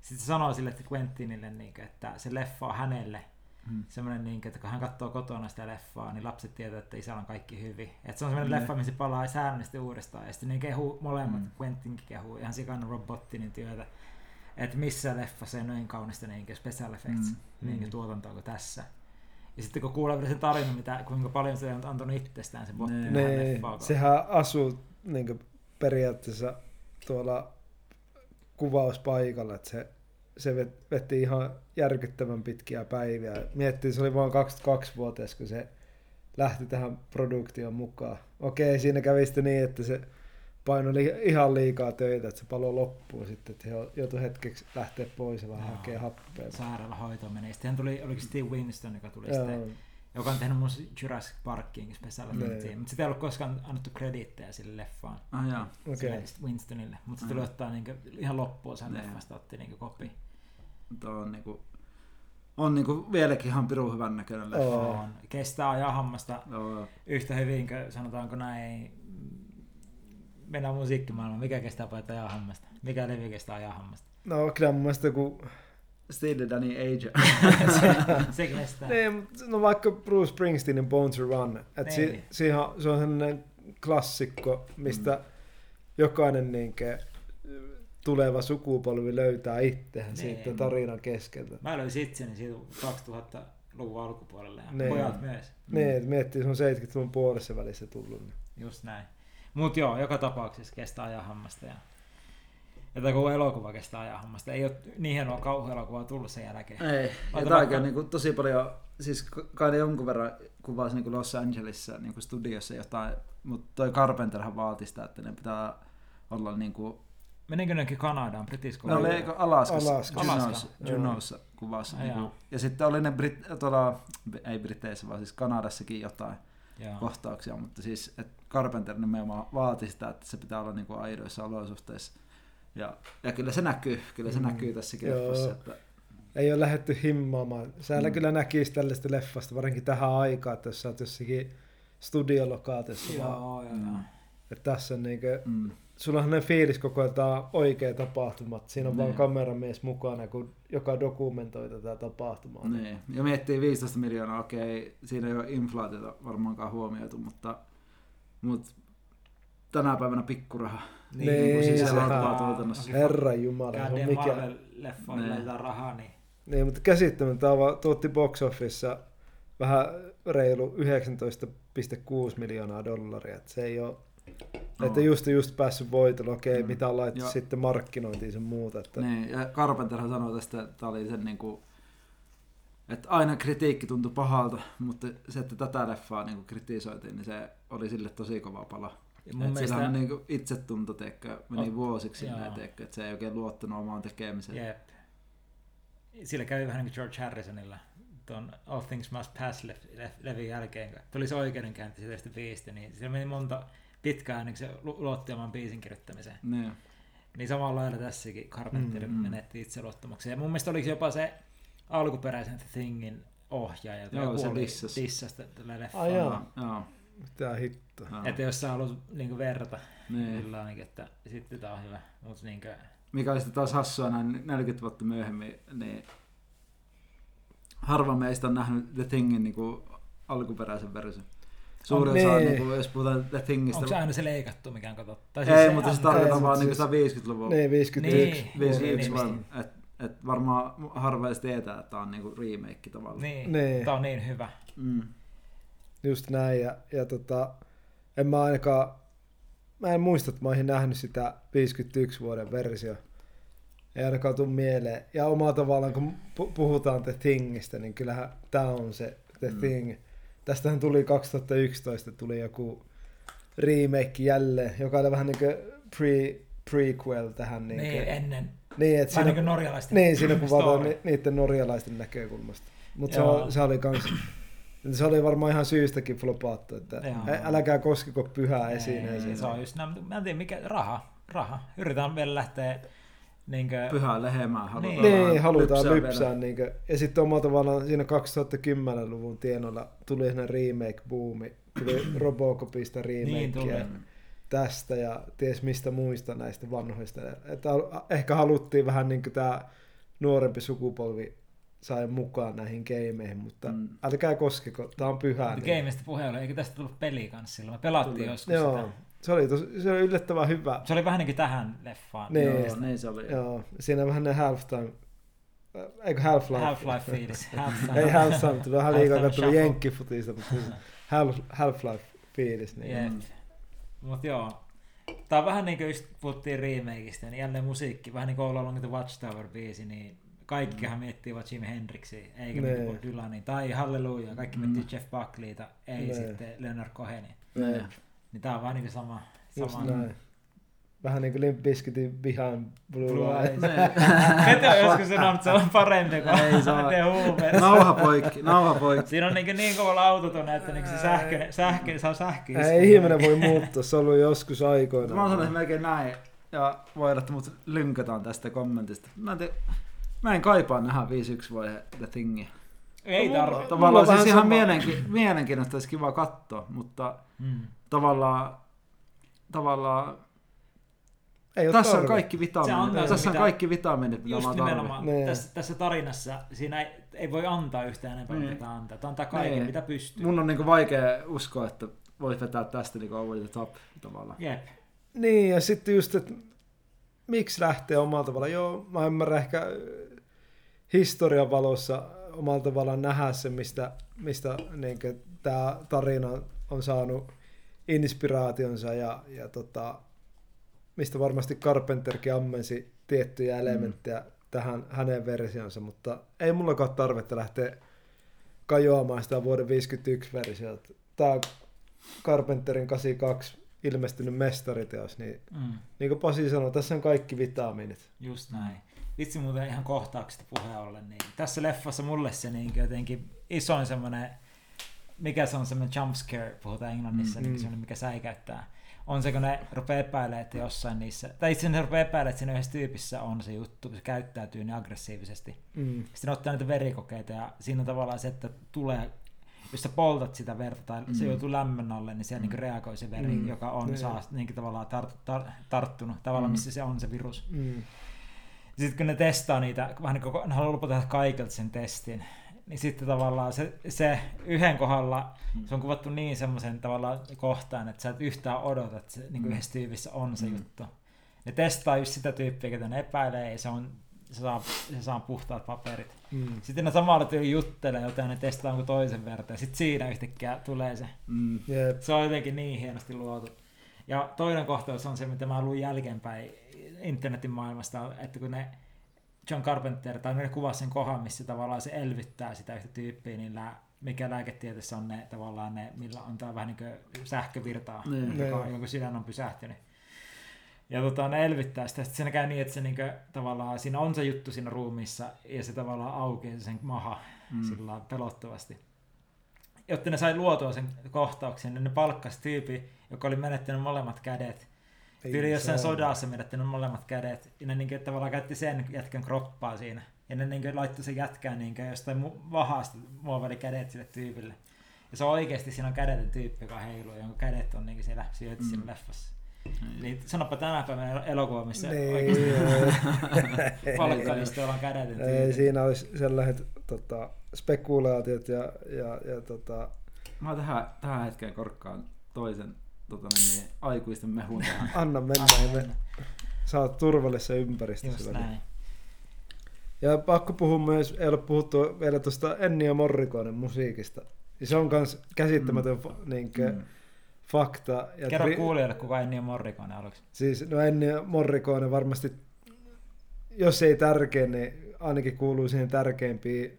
Sitten se sanoo sille että Quentinille, niin kuin, että se leffa on hänelle Mm. semmoinen, niin että kun hän katsoo kotona sitä leffaa, niin lapset tietää, että isällä on kaikki hyvin. Että se on semmoinen Mm. leffa, missä palaa säännöllisesti uudestaan. Ja sitten ne kehuu molemmat, Mm. Quentinkin kehuu ihan sikana Rob Bottinin työtä. Että missä leffa se on noin kaunista niin special effects Mm. niin Mm. tuotantoa kuin tässä. Ja sitten kun kuulee vielä sen tarinan, mitä, kuinka paljon se on antanut itsestään se Niin. tähän Niin, sehän asuu niin periaatteessa tuolla kuvauspaikalla, että se, se vet- veti ihan järkyttävän pitkiä päiviä. Miettii, se oli vain 22-vuotias, kun se lähti tähän produktioon mukaan. Okei, siinä kävi sitten niin, että se paino li- ihan liikaa töitä, että se palo loppuu sitten, että he joutui hetkeksi lähteä pois ja vähän hakea happea. sairaalahoitoon meni. Sitten tuli, oliko Steve Winston, joka tuli Joo, sitten, joka on tehnyt mun Jurassic Parkiinkin special effectia. Mutta sitä ei ollut koskaan annettu krediittejä sille leffaan. Ah, jaa. Okay. Winstonille. Mutta se Mm. tuli ottaa niinku, ihan loppuun sen leffasta, otti niinku kopi. Tuo on niinku, on niinku vieläkin ihan pirun hyvän näköinen leffa. Oo. On. Kestää ajaa hammasta Joo. yhtä hyvin kuin sanotaanko näin mennään musiikkimaailmaan. Mikä kestää paljon ajan hammasta? Mikä levy kestää ajan hammasta? No kyllä mun mielestä kun... Steely Danny Age. (laughs) se, se kestää. Niin, no vaikka Bruce Springsteenin Born to Run. Et si, Niin. siihen, on- se on sellainen klassikko, mistä jokainen niinkö, tuleva sukupolvi löytää itseään Niin. siitä tarinan keskeltä. Mä löysin itseni siitä 2000-luvun alkupuolella ja Niin. pojat myös. Niin, et miettii, se on 70-luvun puolessa välissä tullut. Niin. Just näin. Mut joo, joka tapauksessa kestää ajan hammasta. Ja, tämä koko elokuva kestää ajan hammasta. Ei ole niin hienoa kauhuelokuvaa tullut sen jälkeen. Ei, ja Laita vaikka- on niin kuin tosi paljon, siis kai ne jonkun verran kuvasi niin kuin Los Angelesissa niin kuin studiossa jotain, mutta toi Carpenterhan vaati sitä, että ne pitää olla niin kuin, Menikö nekin Kanadaan, British ne oli eikö Alaskassa, Alaska. Alaska. Juneaussa kuvassa. Niin kuin, ja sitten oli ne Brit, tuolla, ei Briteissä, vaan siis Kanadassakin jotain Joo. kohtauksia, mutta siis että Carpenter nimenomaan vaati sitä, että se pitää olla niin kuin aidoissa olosuhteissa. Ja, ja kyllä se näkyy, kyllä se Mm. näkyy tässäkin Joo. leffassa, että Ei ole lähdetty himmaamaan. Säällä Mm. kyllä näkisi tällaista leffasta, varsinkin tähän aikaan, että jos sä oot jossakin studiolokaatiossa vaan. Joo, joo, joo. Että tässä on niinkö, mm, sulla on fiilis koko ajan, on oikea tapahtuma. Siinä on vaan Niin. kameramies mukana, kun joka dokumentoi tätä tapahtumaa. Niin. Ja miettii 15 miljoonaa, okei, siinä ei ole inflaatiota varmaankaan huomioitu, mutta, mutta tänä päivänä pikkuraha. Niin, niin kuin siis sehän- elokuvatuotannossa. Herran Jumala, se on mikä... Marvel-leffoille Niin. rahaa, niin Niin, mutta käsittämättä tämä vaan tuotti box office vähän reilu 19,6 miljoonaa dollaria. Että se ei ole, No. että just just päässyt voitolle, okei, Mm. mitä Joo. sitten markkinointiin sen muuta. Että, Niin, ja Carpenterhan sanoi tästä, että tämä oli sen niinku, että aina kritiikki tuntui pahalta, mutta se, että tätä leffaa niinku kritisoitiin, niin se oli sille tosi kova pala. Ja Mun Et mielestä... sillä on niinku itsetunto, teekö, meni Oh, vuosiksi silleen, teekö, että se ei oikein luottanut omaan tekemiseen. Jep. Sillä kävi vähän niin kuin George Harrisonilla tuon All Things Must Pass levin jälkeen, kun tuli se oikeudenkäynti siitä sitten viisti, niin siellä meni monta pitkään kuin se lu- luotti oman biisin kirjoittamiseen. Niin. Niin samalla lailla tässäkin Carpenter Mm, mm, menetti itseluottamuksen. Ja mun mielestä oliko jopa se alkuperäisen The Thingin ohjaaja, Joo, joku se oli dissasi. dissasi tällä leffaa. Ai joo. Joo. Mitä hittoa. joo. Että jos sä haluat niin verta, Niin. kyllä ainakin, että sitten tää on hyvä. Mutta niin kuin, Mikä oli sitten taas hassua näin 40 vuotta myöhemmin, niin harva meistä on nähnyt The Thingin niin kuin alkuperäisen version. Suurin On- osa, niin. niin kuin, jos puhutaan The Thingistä, onko se aina se leikattu, mikä on katsottu? Tai ei, mutta se antaa- tarkoittaa vaan mut niin siis- 50-luvun. Niin, 51. Niin. 51 niin, vaan, niin. että et varmaan harva edes tietää, että tämä on niinku remake tavallaan. Niin, Niin. tää on niin hyvä. Mm. Just näin. Ja, ja tota, en mä ainakaan, mä en muista, että mä olisin nähnyt sitä 51 vuoden versio. Ei ainakaan tule mieleen. Ja omalla tavallaan, kun pu- puhutaan The Thingistä, niin kyllähän tämä on se The Mm. Thing. Tästähän tuli 2011, tuli joku remake jälleen, joka oli vähän niin kuin pre, prequel tähän. Niin, Niin, ennen. niin, että niin siinä, kuin norjalaisten niin, siinä (laughs) kuvataan ni, niiden norjalaisten näkökulmasta. Mutta se, se oli kans, se oli varmaan ihan syystäkin flopaattu, että Joo. ä- älkää koskiko pyhää Ei, esineeseen. Se on just mä en tiedä mikä, raha, raha. Yritetään vielä lähteä niinkö, Pyhää lehmää halutaan Niin, vähän halutaan lypsää lypsää. vielä. Niin ja sitten omalla tavallaan siinä 2010-luvun tienoilla tuli sellainen remake-buumi. Tuli (clears throat) Robocopista niin tuli. remakeä tästä ja ties mistä muista näistä vanhoista. Että ehkä haluttiin vähän niin kuin tämä nuorempi sukupolvi sai mukaan näihin gameihin, mutta Mm. älkää koskeko, tämä on pyhää. Mutta gameista puheen ollen, eikö tästä tullut peli kanssa silloin? Me pelattiin Tuli. joskus Joo, sitä. Se oli, tosi, se oli yllättävän hyvä. Se oli vähän niin kuin tähän leffaan. Niin. Joo, niin se oli. Joo, siinä vähän ne halftime, äh, eikö Half-Life? Half-Life fiilis. (laughs) Half-Life. Ei halftime, mutta vähän liikaa shuffle. jenkkifutista, mutta siis Half, Half-Life fiilis. Niin. Jep. Mut joo. Tää on vähän niin kuin just puhuttiin remakeista, niin jälleen musiikki, vähän niin kuin All Along the Watchtower-biisi, niin kaikkihan miettii vaan Jimi Hendrixia, eikä Nee. niin Bob Dylanin, tai Halleluja, kaikki Mm. miettii Jeff Buckleyta, ei Nee. sitten Leonard Cohenia. Niin. Niin tää on vaan niin kuin sama. Just sama. näin. Vähän niin kuin Limp Bizkitin Behind Blue, Blue Eyes. (laughs) Kete on joskus sanonut, että se on parempi kuin Ei se (laughs) on. Nauha poikki, nauha poikki. Siinä on niin, niin kovalla autotone, että niin se sähkö, sähkö, saa sähkö Ei ihminen voi muuttua, se on ollut joskus aikoina. Mä sanoisin melkein näin. Ja voi olla, että mut lynkätään tästä kommentista. Mä en, te, mä en kaipaa nähdä 5-1 vaihe The Thingia. Ei No, tarvitse. Tavallaan vähän siis ihan mielenki, mielenkiintoista olisi kiva katsoa, mutta Mm. Tavallaan, tavallaan Ei ole Tässä on tarve. kaikki Se vitamiinit. antaa Tässä sen, on mitä- kaikki vitamiinit, mitä Just mä nimenomaan Niin. tässä, tässä tarinassa siinä ei, ei voi antaa yhtään enempää, Niin. mitä antaa. Tämä antaa kaiken, Niin. mitä pystyy. Mun on niinku vaikea uskoa, että voit vetää tästä niinku over the top tavallaan. Jep. Niin, ja sitten just, että miksi lähtee omalla tavalla. Joo, mä ymmärrän ehkä äh, historian valossa omalla tavallaan nähdä se, mistä, mistä niin tämä tarina on saanut inspiraationsa ja, ja tota, mistä varmasti Carpenterkin ammensi tiettyjä elementtejä mm. tähän hänen versionsa, mutta ei mullakaan ole tarvetta lähteä kajoamaan sitä vuoden 51 versiota. Tämä Carpenterin 82 ilmestynyt mestariteos, niin Mm. niin kuin Pasi sanoi, tässä on kaikki vitamiinit. Just näin. Vitsi muuten ihan kohtauksesta puheen ollen, niin tässä leffassa mulle se niin jotenkin isoin semmoinen, mikä se on semmoinen jump scare, puhutaan englannissa, Mm. mm. niin semmoinen, mikä säikäyttää. On se, kun ne rupeaa epäilemään, että jossain niissä, tai itse ne rupeaa epäilemään, että siinä yhdessä tyypissä on se juttu, se käyttäytyy niin aggressiivisesti. Mm. Sitten ottaa niitä verikokeita ja siinä on tavallaan se, että tulee, jos sä poltat sitä verta tai mm. se Mm. joutuu lämmön alle, niin siellä Mm. mm. niin reagoi se veri, Mm. mm. joka on Niin. saa niin tavallaan tar, tar, tarttunut, tavallaan Mm. missä se on se virus. Mm. Sitten kun ne testaa niitä, vähän niin kuin ne haluaa tehdä kaikilta sen testin, niin sitten tavallaan se, se yhden kohdalla, Mm. se on kuvattu niin semmoisen tavallaan kohtaan, että sä et yhtään odota, että se niin Mm. kuin yhdessä tyypissä on se Mm. juttu. Ne testaa just sitä tyyppiä, ketä ne epäilee, ja se, on, se, saa, se saa puhtaat paperit. Mm. Sitten ne samalla tyyli juttelee jotain, ne testaa jonkun toisen verta, ja sitten siinä yhtäkkiä tulee se. Mm. Jep. Se on jotenkin niin hienosti luotu. Ja toinen kohtaus on se, mitä mä luin jälkeenpäin internetin maailmasta, että kun ne John Carpenter, tai ne kuvasi sen kohan, missä tavallaan se elvyttää sitä yhtä tyyppiä, niin lää, mikä lääketieteessä on ne tavallaan ne, millä on tää vähän niin kuin sähkövirtaa, Niin. joka, Niin. jonka sydän on pysähtynyt. Ja tota, ne elvyttää sitä. Sitten siinä käy niin, että se niinku, tavallaan, siinä on se juttu siinä ruumiissa ja se tavallaan aukeaa sen maha Mm. mm. sillä lailla pelottavasti. Jotta ne sai luotua sen kohtauksen, niin ne palkkasi tyypi, joka oli menettänyt molemmat kädet. Ei Tyyli jossain saa. sodassa menettänyt molemmat kädet. Ja ne niinku, tavallaan käytti sen jätkän kroppaa siinä. Ja ne niinku, laittoi sen jätkään niinku, jostain mu- vahasta muoveli kädet sille tyypille. Ja se on oikeasti siinä on kädetön tyyppi, joka heiluu, jonka kädet on niinku siellä syöty mm. siinä Mm. leffassa. Niin. Sanoppa tänä päivänä elokuva, missä Niin, oikeasti palkkalistoilla (laughs) on kädetön Ei, tyyppi. siinä olisi sellaiset tota, spekulaatiot ja, ja, ja tota, Mä tähän, tähän hetkeen korkkaan toisen tota, niin, aikuisten mehun tähän. (laughs) anna mennä ja me saat turvallisessa ympäristössä. Just välillä. näin. Ja pakko puhua myös, ei ole puhuttu vielä tuosta Ennio Morriconen musiikista. Ja se on myös käsittämätön mm. niinkö, Mm. fakta. Ja Kerro tri- kuulijoille, kuka Ennio Morricone aluksi. Siis no Ennio Morricone varmasti, jos ei tärkein, niin ainakin kuuluu siihen tärkeimpiin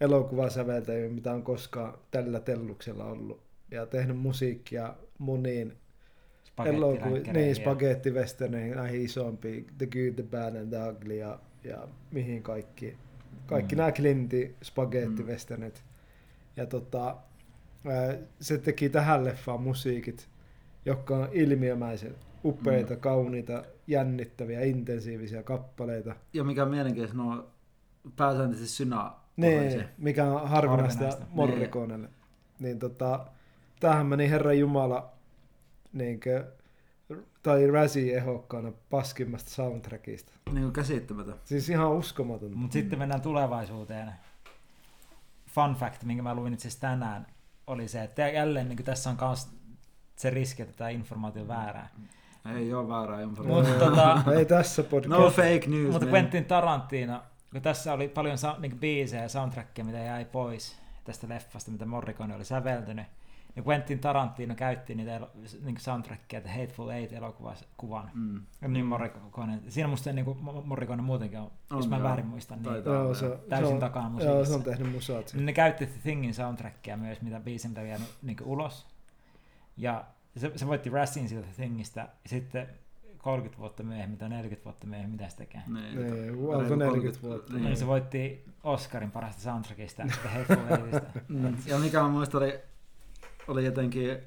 elokuvasäveltäjiin, mitä on koskaan tällä telluksella ollut. Ja tehnyt musiikkia moniin elokuviin, niin spagettivesterneihin, näihin isompiin, The Good, The Bad and The Ugly ja, ja mihin kaikki. Kaikki Mm. mm. nämä Clintin spagettivesternit. Ja tota, se teki tähän leffaan musiikit, jotka on ilmiömäisen upeita, Mm. kauniita, jännittäviä, intensiivisiä kappaleita. Ja mikä on mielenkiintoista, ne on pääsääntöisesti synä Niin, mikä on harvinaista Harvinaista. Morriconelle. Niin tota, tämähän meni Herran Jumala niinkö, tai Razzie ehokkaana paskimmasta soundtrackista. Niin kuin käsittämätön. Siis ihan uskomatonta. Mutta sitten mennään tulevaisuuteen. Fun fact, minkä mä luin itse asiassa tänään, oli se, että jälleen niin tässä on myös se riski, että tämä informaatio on väärää. Ei ole väärää Mutta informaatiota. tota, Ei tässä podcast. No fake news. mutta. Quentin Tarantino, kun tässä oli paljon sa- niin biisejä ja soundtrackia, mitä jäi pois tästä leffasta, mitä Morricone oli säveltynyt, niin Quentin Tarantino käytti niitä niin soundtrackia, The Hateful Eight elokuvan. Mm. Niin Morricone. Siinä musta niin Morricone muutenkin on, On, jos mä joo. väärin muistan, niin Taitaa. Joo, se, Täysin se on, takana Joo, musiikissa. se on tehnyt musaat. Niin ne käytti The Thingin soundtrackia myös, mitä biisi, mitä vielä niin ulos. Ja se, se voitti Razzin siitä Thingistä, ja sitten 30 vuotta myöhemmin tai 40 vuotta myöhemmin, mitä se tekee. Niin, joku- alkoi joku 40 vuotta. Niin. Niin. se voitti Oscarin parasta soundtrackista, The Hateful (laughs) Eightistä. Mm. Ja mikä mä muistan oli, oli jotenkin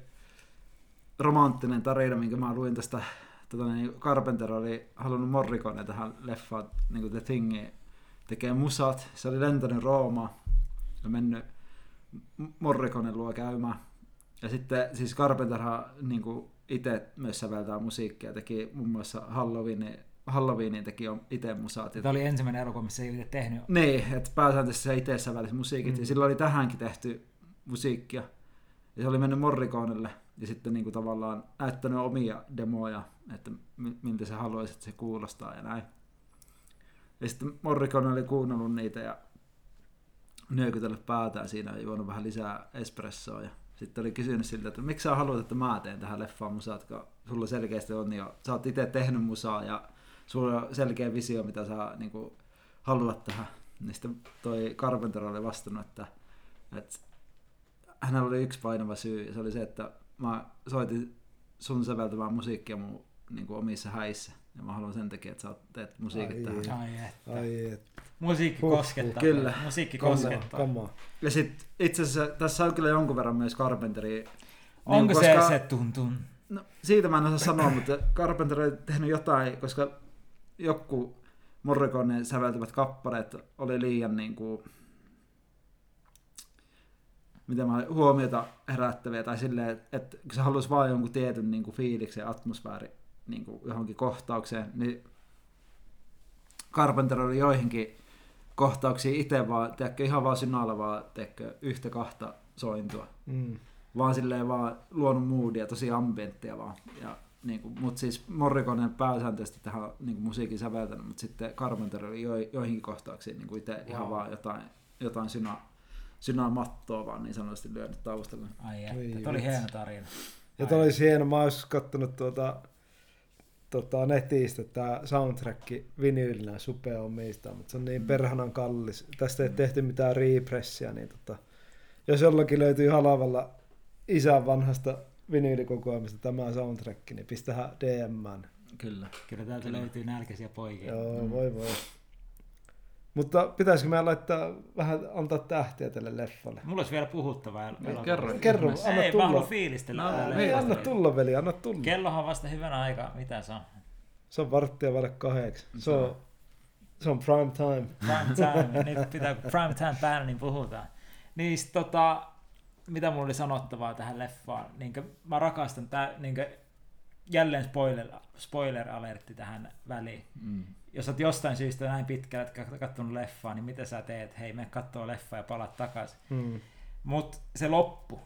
romanttinen tarina, minkä mä luin tästä, tota, niin Carpenter oli halunnut Morricone tähän leffaan, niin kuin The Thingiin, tekee musat. Se oli lentänyt Roomaan ja mennyt M- Morriconen luo käymään. Ja sitten siis Carpenterhan niin itse myös säveltää musiikkia, teki muun muassa Halloween, Halloweeniin teki itse musaat. Tämä oli ensimmäinen elokuva, missä ei itse tehnyt. Niin, että pääsääntöisesti se itse sävelsi musiikit, mm. ja silloin oli tähänkin tehty musiikkia. Ja se oli mennyt Morriconelle, ja sitten niin kuin tavallaan näyttänyt omia demoja, että miltä se haluaisi, että se kuulostaa ja näin. Ja sitten Morricone oli kuunnellut niitä ja nyökytellyt päätään siinä ja juonut vähän lisää espressoa. Ja sitten oli kysynyt siltä, että miksi sä haluat, että mä teen tähän leffaan musaa, kun sulla selkeästi on jo, sä oot itse tehnyt musaa ja sulla on selkeä visio, mitä sä niin kuin, haluat tähän. Niin sitten toi Carpenter oli vastannut, että, että hänellä oli yksi painava syy, ja se oli se, että mä soitin sun säveltämään musiikkia mun niin kuin omissa häissä. Ja mä haluan sen takia, että sä teet musiikit Ai, tähän. Ai että. Ai et. Musiikki Huh, huh, koskettaa. kyllä. Musiikki Come on, koskettaa. come on. Ja sit itse asiassa tässä on kyllä jonkun verran myös Carpenteri. Onko niin, se koska- se tun tun? No, siitä mä en osaa sanoa, (laughs) mutta Carpenter oli tehnyt jotain, koska joku Morriconen säveltävät kappaleet oli liian niin kuin, mitä mä huomiota herättäviä, tai silleen, että kun se halusi vaan jonkun tietyn niin kuin fiiliksen ja atmosfääri niin kuin johonkin kohtaukseen, niin Carpenter oli joihinkin kohtauksiin itse vaan, tiedätkö, ihan vaan synalla vaan, tiedätkö, yhtä kahta sointua Mm. vaan silleen vaan luonut moodia, tosi ambienttia vaan. Ja, niin kuin, mut siis Morricone pääsääntöisesti tähän niin kuin musiikin säveltänyt, mutta sitten Carpenter oli jo, joihinkin kohtauksiin niin kuin itse wow. ihan vaan jotain, jotain synä, synää mattoa vaan niin sanotusti lyönyt taustalla. Ai että, tämä oli hieno tarina. Ja toi olisi hieno, mä olisin kattonut tuota, tota netistä tämä soundtrack vinyylinä Supe omistaa, mutta se on niin Mm. perhanan kallis. Tästä ei tehty mitään repressia, niin tota, jos jollakin löytyy halavalla isän vanhasta vinyylikokoelmasta tämä soundtrack, niin pistähän DMään. Kyllä. Kyllä täältä Kyllä. löytyy nälkäisiä poikia. Joo, Mm. voi voi. Mutta pitäisikö meidän laittaa vähän antaa tähtiä tälle leffalle? Mulla olisi vielä puhuttavaa. el- elokuvasta. kerro. Kerro, anna Ei, mä tulla. haluan fiilistellä. No, ei, Ei, anna tulla veli, anna tulla. Kellohan on vasta hyvänä aika. Mitä se on? Se on varttia vaille kahdeksan. Se on, se on prime time. Prime time. (laughs) Nyt pitää, kun prime time päällä, niin puhutaan. Niin sit tota, mitä mulla oli sanottavaa tähän leffaan? Niin mä rakastan tää, niin jälleen spoiler, spoiler alertti tähän väliin. Mm. Jos oot jostain syystä näin pitkällä, että katsonut leffaa, niin mitä sä teet? Hei, mene kattoo leffaa ja palaat takaisin. Hmm. Mut se loppu,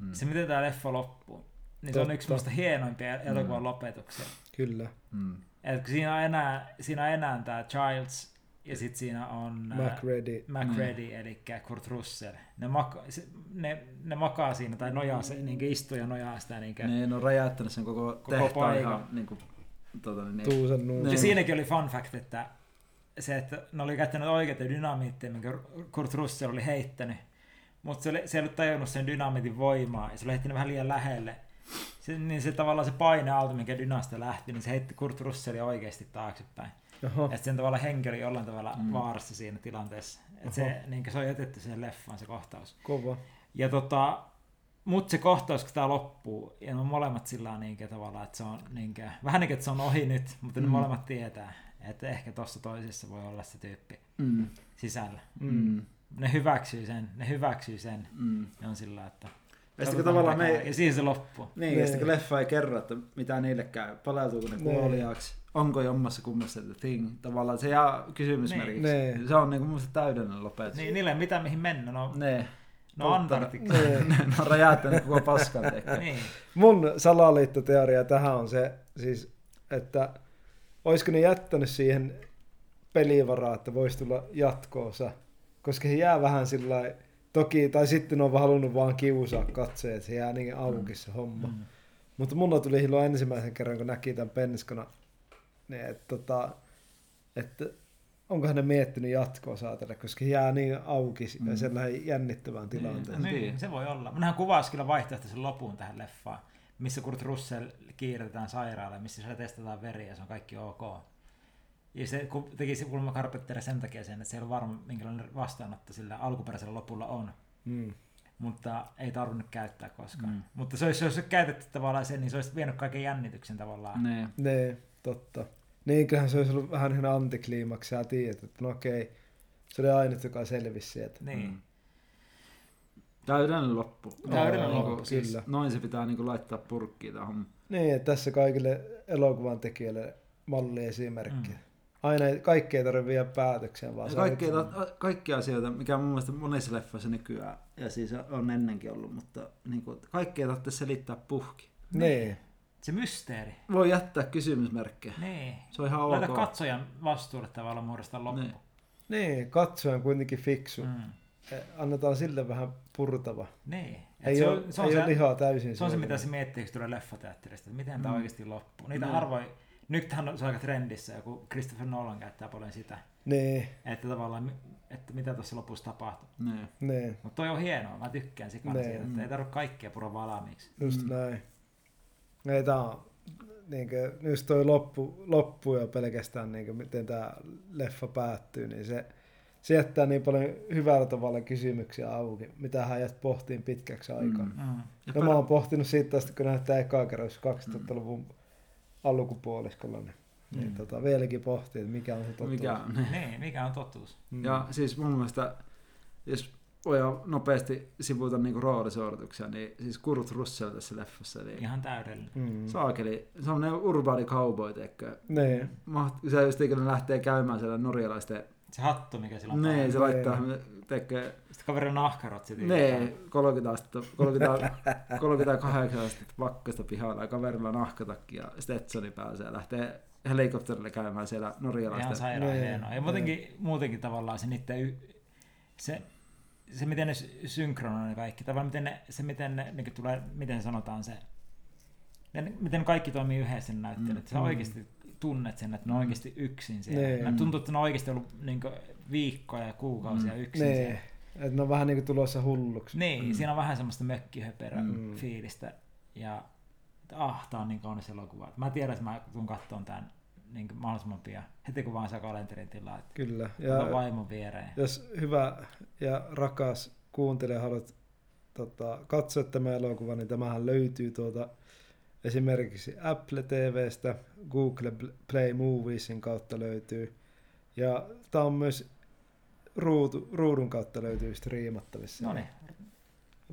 Mm. se miten tää leffa loppuu, niin se on Totta. yksi muista hienoimpia elokuvan Mm. lopetuksia. Kyllä. Mm. Et siinä on enää, siinä on enää tää Childs ja sit siinä on MacReady. MacReady, eli Kurt Russell. Ne, maka, se, ne, ne makaa siinä tai nojaa se, niin istuu ja nojaa sitä. Niin Ne on räjäyttänyt sen koko, Koko tehtaan paikan. ihan niin kuin, tota, niin, nuun. Ja Niin. siinäkin oli fun fact, että se, että ne oli käyttänyt oikeita dynamiitteja, minkä Kurt Russell oli heittänyt. Mutta se, oli- se ei ollut tajunnut sen dynamiitin voimaa, ja se oli heittänyt vähän liian lähelle. Se, niin se tavallaan se paineauto, minkä dynasta lähti, niin se heitti Kurt Russellia oikeasti taaksepäin. Oho. Että sen tavalla henki oli jollain tavalla Mm. vaarassa siinä tilanteessa. Että se, niin se on jätetty siihen leffaan se kohtaus. Kova. Ja tota, mut se kohtaus, kun tää loppuu, ja ne on molemmat sillä niin tavalla, että se on niin kuin, vähän niin kuin, että se on ohi nyt, mutta ne Mm. molemmat tietää, että ehkä tuossa toisessa voi olla se tyyppi Mm. sisällä. Mm. Ne hyväksyy sen, ne hyväksyy sen, Mm. ne on sillä, että Ja sitten kun tavallaan me. Ja siihen se loppuu. Niin, ja sitten kun leffa ei kerro, että mitä niille käy, palautuuko ne Nee. kuoliaaksi, onko jommassa kummassa the thing, tavallaan se jää kysymysmerkiksi. Nee. Se on mun mielestä täydellinen lopetus. Niin, niille ei mitä mihin mennä, no, no Polttaa- Antarktika. Nee. (laughs) ne on räjäyttänyt koko paskan (laughs) niin. Mun salaliittoteoria tähän on se, siis, että olisiko ne jättänyt siihen pelivaraa, että voisi tulla jatkoosa, koska se jää vähän sillä lailla- toki, tai sitten ne on vaan halunnut vaan kiusaa katseet, että se jää niin auki se homma. Mm. Mutta mulla tuli silloin ensimmäisen kerran, kun näki tämän penskona, niin että, tota, että onkohan ne miettinyt jatkoa saatella, koska se jää niin auki Mm. ja sellainen jännittävään tilanteeseen. Niin. Niin, se voi olla. Minähän kuvasi kyllä vaihtoehtoisen lopun tähän leffaan, missä Kurt Russell kiiretetään sairaalaan, missä se testataan veri ja se on kaikki ok. Ja se ku- teki se kulma Carpenter sen takia sen, että se ei ole varma, minkälainen vastaanotto sillä alkuperäisellä lopulla on. Mm. Mutta ei tarvinnut käyttää koskaan. Mm. Mutta se olisi, se olisi käytetty tavallaan sen, niin se olisi vienyt kaiken jännityksen tavallaan. Nee. Ne, totta. Niin kyllähän se olisi ollut vähän ihan antikliimaksi, ja tiedät, että no okei, se oli ainut, joka selvisi sieltä. Niin. Mm. Täydellinen loppu. Täydellinen Niinku, loppu, siis. siis Noin se pitää niinku laittaa purkkiin tähän. Niin, että tässä kaikille elokuvan tekijöille malliesimerkki. Mm. Mm. Aina ei, kaikki ei tarvitse viedä päätökseen, vaan Ja sä kaikki, olet- kaikki asioita, mikä on mun mielestä monissa leffoissa nykyään, ja siis on ennenkin ollut, mutta niin kuin, kaikki ei tarvitse selittää puhki. Niin. Se mysteeri. Voi jättää kysymysmerkkejä. Niin. Se on ihan Laita ok. katsojan vastuulle tavallaan muodostaa loppu. Niin. Niin, katsoja on kuitenkin fiksu. Mm. Mm. Annetaan sille vähän purtava. Niin. Et Ei, se, ole, on, se, on ei se, ole lihaa täysin. se on se, mitä se miettii, kun tulee leffateatterista, että miten Mm. tämä oikeasti loppuu. Niitä Niin. harvoin, nythän on se aika trendissä, joku Christopher Nolan käyttää paljon sitä, Niin, että tavallaan, että mitä tuossa lopussa tapahtuu. Niin. niin, Mutta toi on hienoa, mä tykkään sikana Niin. siitä, että ei tarvitse kaikkea pura valmiiksi. just Mm. mm. näin. Ei tää on, niinkö, just toi loppu, loppu jo pelkästään, niinkö, miten tämä leffa päättyy, niin se, se jättää niin paljon hyvällä tavalla kysymyksiä auki, mitä hän jäät pohtiin pitkäksi aikaa. Mm. Mm. Mm. Ja No mä oon pohtinut siitä asti, kun näyttää ekaa kerran jos 2000-luvun alkupuoliskolla, niin, mm. niin Mm. tota, vieläkin pohtii, että mikä on se totuus. mikä, niin. Niin, mikä on totuus? Mm. Ja siis mun mielestä, jos voi nopeasti sivuta niinku roolisuorituksia, niin siis Kurt Russell tässä leffassa, niin Ihan täydellinen. Mm. saakeli, semmonen urbaani cowboy, teikö. Niin, Maht- se just ikinä lähtee käymään siellä norjalaisten, Se hattu, mikä sillä on niin se laittaa, teikö, Sitten kaverin nahkarot sitten. Nee, 30 astetta, 30, 38 astetta pakkasta pihalla ja kaverilla on nahkatakki ja Stetsoni pääsee ja lähtee helikopterille käymään siellä Ihan norjalaisten. sairaan Niin, hienoa. Ja niin. muutenkin, muutenkin tavallaan se niiden, y- se, se miten ne sy- synkronoi ne kaikki, tavallaan miten ne, se miten ne, niin tulee, miten sanotaan se, ne, miten kaikki toimii yhdessä ne näyttelijät. Mm. Mm. Sä oikeasti tunnet sen, että ne on Mm. oikeasti yksin siellä. Niin. Niin. Tuntuu, että ne on oikeasti ollut niin viikkoja ja kuukausia Mm. yksin niin. siellä. Että ne on vähän niinku tulossa hulluksi. Niin, Mm. siinä on vähän semmoista mökkihöperä Mm. fiilistä. Ja että ah, tää on niin kaunis elokuva. Mä tiedän, että mä tuun kattoon tämän niin mahdollisimman pian. Heti kun vaan saa kalenterin tilaa. Että Kyllä. Ja vaimon viereen. jos hyvä ja rakas kuuntelija haluat tota, katsoa tämä elokuva, niin tämähän löytyy tuota esimerkiksi Apple TVstä, Google Play Moviesin kautta löytyy. Ja tämä on myös ruutu, ruudun kautta löytyy striimattavissa. No niin,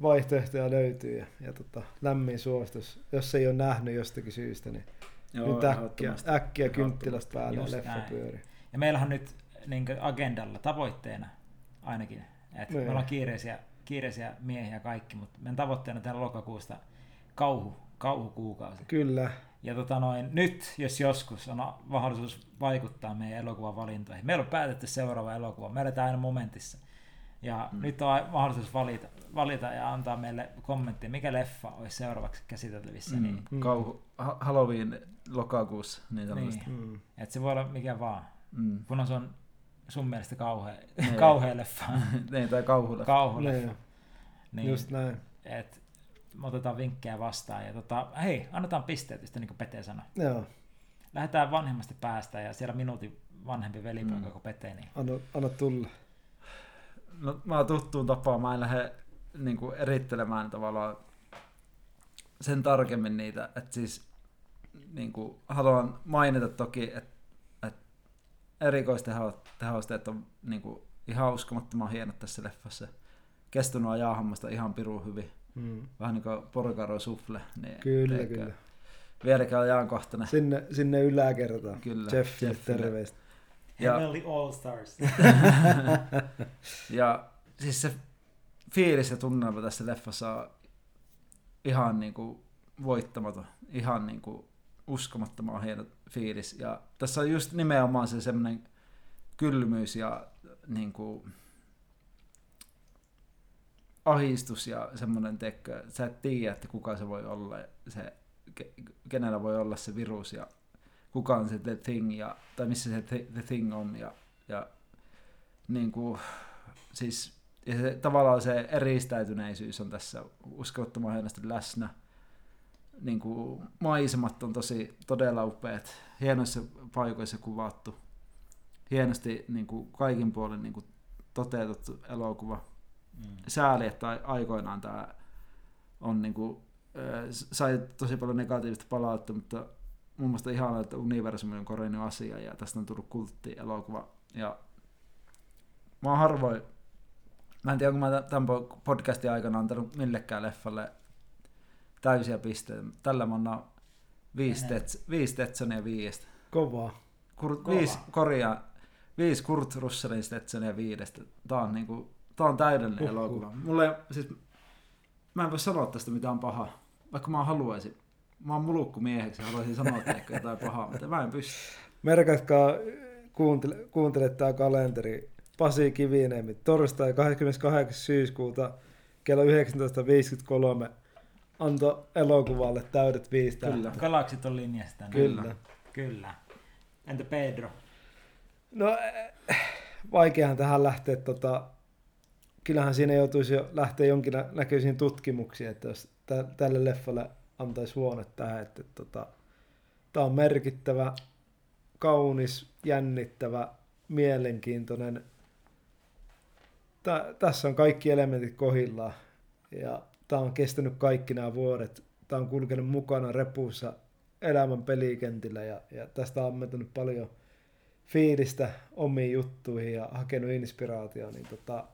Vaihtoehtoja löytyy ja, ja tota, lämmin suositus. Jos ei ole nähnyt jostakin syystä, niin Joo, nyt äkkiä, äkkiä kynttilästä päälle ja Just leffa pyörii. Ja meillähän on nyt niin agendalla tavoitteena ainakin, että Niin. me ollaan kiireisiä, kiireisiä miehiä kaikki, mutta meidän tavoitteena tällä lokakuusta kauhu, kauhukuukausi. Kyllä, Ja tota noin, nyt, jos joskus on mahdollisuus vaikuttaa meidän elokuvan valintoihin. Meillä on päätetty seuraava elokuva. Me eletään aina momentissa. Ja mm. nyt on mahdollisuus valita, valita ja antaa meille kommentti, mikä leffa olisi seuraavaksi käsiteltävissä. Mm. Niin, Mm. Kauhu, ha- Halloween lokakuussa, niin niin. mm. Että se voi olla mikä vaan. Mm. Kun se on sun mielestä kauhea, Niin. (laughs) kauhea leffa. (laughs) niin, tai kauhulle. Kauhuleffa. niin, Niin, just näin. et, me otetaan vinkkejä vastaan. Ja tota, hei, annetaan pisteet, just niin kuin Pete sanoi. Joo, Lähdetään vanhemmasta päästä ja siellä minuutin vanhempi velipoika Mm. kuin Pete, niin anna, anna tulla. No, mä tuttuun tapaan, mä en lähde niin kuin erittelemään tavallaan sen tarkemmin niitä, että siis niin kuin, haluan mainita toki, että, että erikoistehosteet on niin kuin, ihan uskomattoman hienot tässä leffassa. Kestunut jaahammasta ihan pirun hyvin. Mm. Vähän niin kuin porkaro sufle. Niin Kyllä, teikö, kyllä. Vieläkään ajankohtainen. Sinne, sinne yläkertaan. Kyllä, Jeffille Jeffille. terveistä. Ja- Heavenly All Stars. (laughs) Ja siis se fiilis ja tunnelma tässä leffassa on ihan niinku voittamaton. Ihan niinku uskomattoman hieno fiilis. Ja tässä on just nimenomaan se semmoinen kylmyys ja niinku ahistus ja semmoinen tekkö, sä et tiedä, että kuka se voi olla, se, ke- kenellä voi olla se virus ja kuka on se The Thing, ja, tai missä se The, Thing on. Ja, ja niin kuin, siis, ja se, tavallaan se eristäytyneisyys on tässä uskomattoman hienosti läsnä. Niin kuin, maisemat on tosi todella upeat, hienoissa paikoissa kuvattu, hienosti niin kuin, kaikin puolin niin kuin, toteutettu elokuva. Mm. Sääli, että ai- aikoinaan tämä on niin kuin, sai tosi paljon negatiivista palautetta, mutta mun mielestä ihanaa, että universumi on korjannut asia ja tästä on tullut kulttielokuva. Ja mä oon harvoin Mä en tiedä, onko mä tämän podcastin aikana antanut millekään leffalle täysiä pisteitä. Tällä mä annan viisi, tets, viisi Tetsonia viiestä. Kovaa. Kurt, Kova. viisi, korjaa, viisi Kurt Russellin Stetsonia viidestä. Tää on, niinku, tää on täydellinen Uhuh. elokuva. Mulle, siis, mä en voi sanoa tästä mitään pahaa, vaikka mä haluaisin. Mä oon mulukku mieheksi ja haluaisin sanoa teille jotain pahaa, mutta mä en pysty. Merkatkaa, kuuntele, kuuntele tämä kalenteri. Pasi Kiviniemi, torstai 28. syyskuuta kello 19.53 antoi elokuvalle täydet viisi tähteä. Kyllä. Galaksit on linjasta. Kyllä. Kyllä. Entä Pedro? No äh, vaikeahan tähän lähteä, tota, kyllähän siinä joutuisi jo lähteä jonkinnäköisiin tutkimuksiin, että jos tä, tälle leffalle antaisi huonet tähän, että tota, tämä on merkittävä, kaunis, jännittävä, mielenkiintoinen. Tä, tässä on kaikki elementit kohillaan ja tämä on kestänyt kaikki nämä vuodet. Tämä on kulkenut mukana repussa elämän pelikentillä ja, ja tästä on ammentunut paljon fiilistä omiin juttuihin ja hakenut inspiraatioon, niin tota,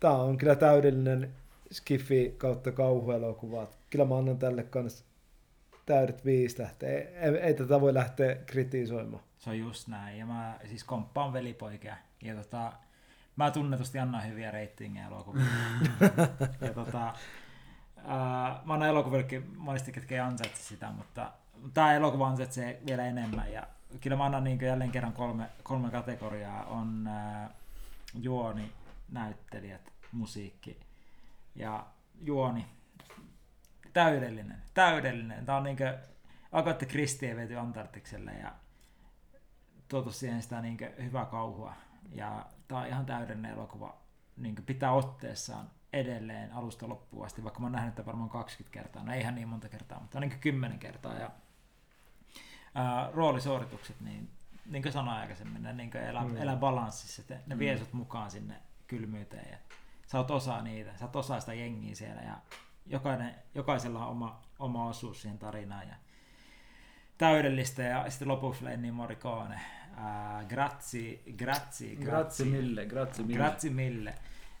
tämä on kyllä täydellinen skifi kautta kauhuelokuva. Kyllä mä annan tälle kans täydet viisi tähteä. Ei, ei, ei tätä voi lähteä kritisoimaan. Se on just näin. Ja mä siis komppaan velipoikia. Ja tota, mä tunnetusti annan hyviä reitingejä elokuville. (laughs) ja tota, ää, mä annan elokuvillekin monesti, ketkä ei ansaitse sitä, mutta tämä elokuva ansaitsee vielä enemmän. Ja kyllä mä annan niin jälleen kerran kolme, kolme kategoriaa. On ää, juoni, näyttelijät, musiikki ja juoni. Täydellinen, täydellinen. Tämä on niinkö Agatha Christie viety Antarktikselle ja tuotu siihen sitä niin hyvää kauhua. Ja tämä on ihan täydellinen elokuva. Niin pitää otteessaan edelleen alusta loppuun asti, vaikka mä oon nähnyt tätä varmaan 20 kertaa. No ei ihan niin monta kertaa, mutta niin 10 kertaa. Ja ää, roolisuoritukset, niin, niin kuin sanoin aikaisemmin, ne niin elää, Mm. mm. elää balanssissa. Ne, ne Mm. vie sut mukaan sinne kylmyyteen. Ja sä oot osa niitä, sä oot osa sitä jengiä siellä. Ja jokainen, jokaisella on oma, oma osuus siihen tarinaan. Ja täydellistä ja sitten lopuksi Lenni Morricone. Ää, grazie, grazie, Grazie mille, grazie mille. Grazie mille.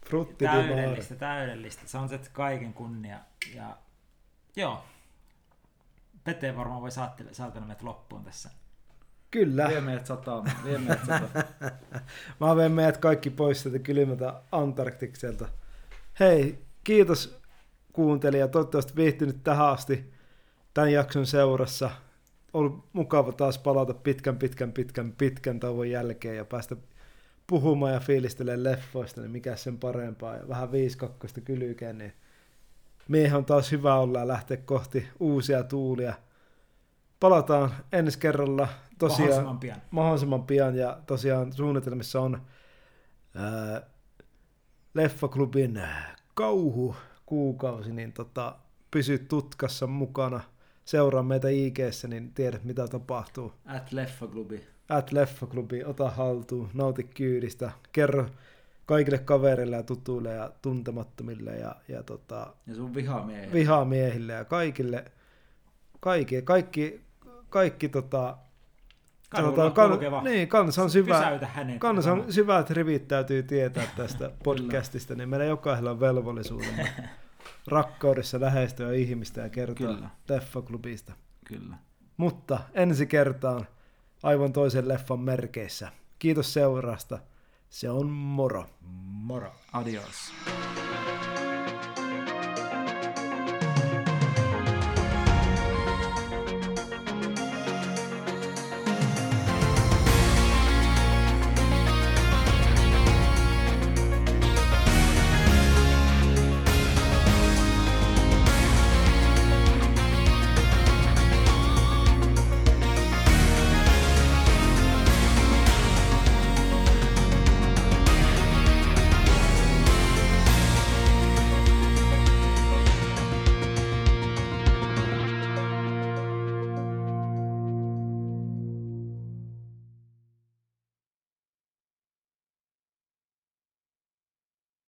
Frutti di mare. Täydellistä, täydellistä. Se on se kaiken kunnia. Ja joo. Pete varmaan voi saatella meidät loppuun tässä. Kyllä. Vie meidät sataan, vie meidät sataan. (laughs) Mä vien meidät kaikki pois sieltä kylmältä Antarktikselta. Hei, kiitos kuuntelija. Toivottavasti viihtynyt tähän asti tämän jakson seurassa. Ollut mukava taas palata pitkän, pitkän, pitkän, pitkän tauon jälkeen ja päästä puhumaan ja fiilistelemään leffoista, niin mikä sen parempaa. Ja vähän viiskakkoista kylykeen, niin miehen on taas hyvä olla ja lähteä kohti uusia tuulia. Palataan ensi kerralla tosiaan Mahdollisimman pian. mahdollisimman pian ja tosiaan suunnitelmissa on ää, Leffaklubin kauhu kuukausi, niin tota, pysy tutkassa mukana, seuraa meitä ig niin tiedät mitä tapahtuu. At Leffaklubi. At Leffaklubi, ota haltuun, nauti kyydistä, kerro kaikille kavereille ja tutuille ja tuntemattomille ja, ja tota, Ja sun vihamiehet. vihamiehille ja kaikille, kaikki, kaikki, kaikki tota, Kadulla kan, niin, kansan syvä, kansan syvät rivit täytyy tietää tästä podcastista, niin meillä jokaisella on velvollisuutemme (laughs) rakkaudessa lähestyä ihmistä ja kertoa Kyllä. leffaklubista. Kyllä. Mutta ensi kertaan aivan toisen leffan merkeissä. Kiitos seurasta. Se on moro. Moro. Adios.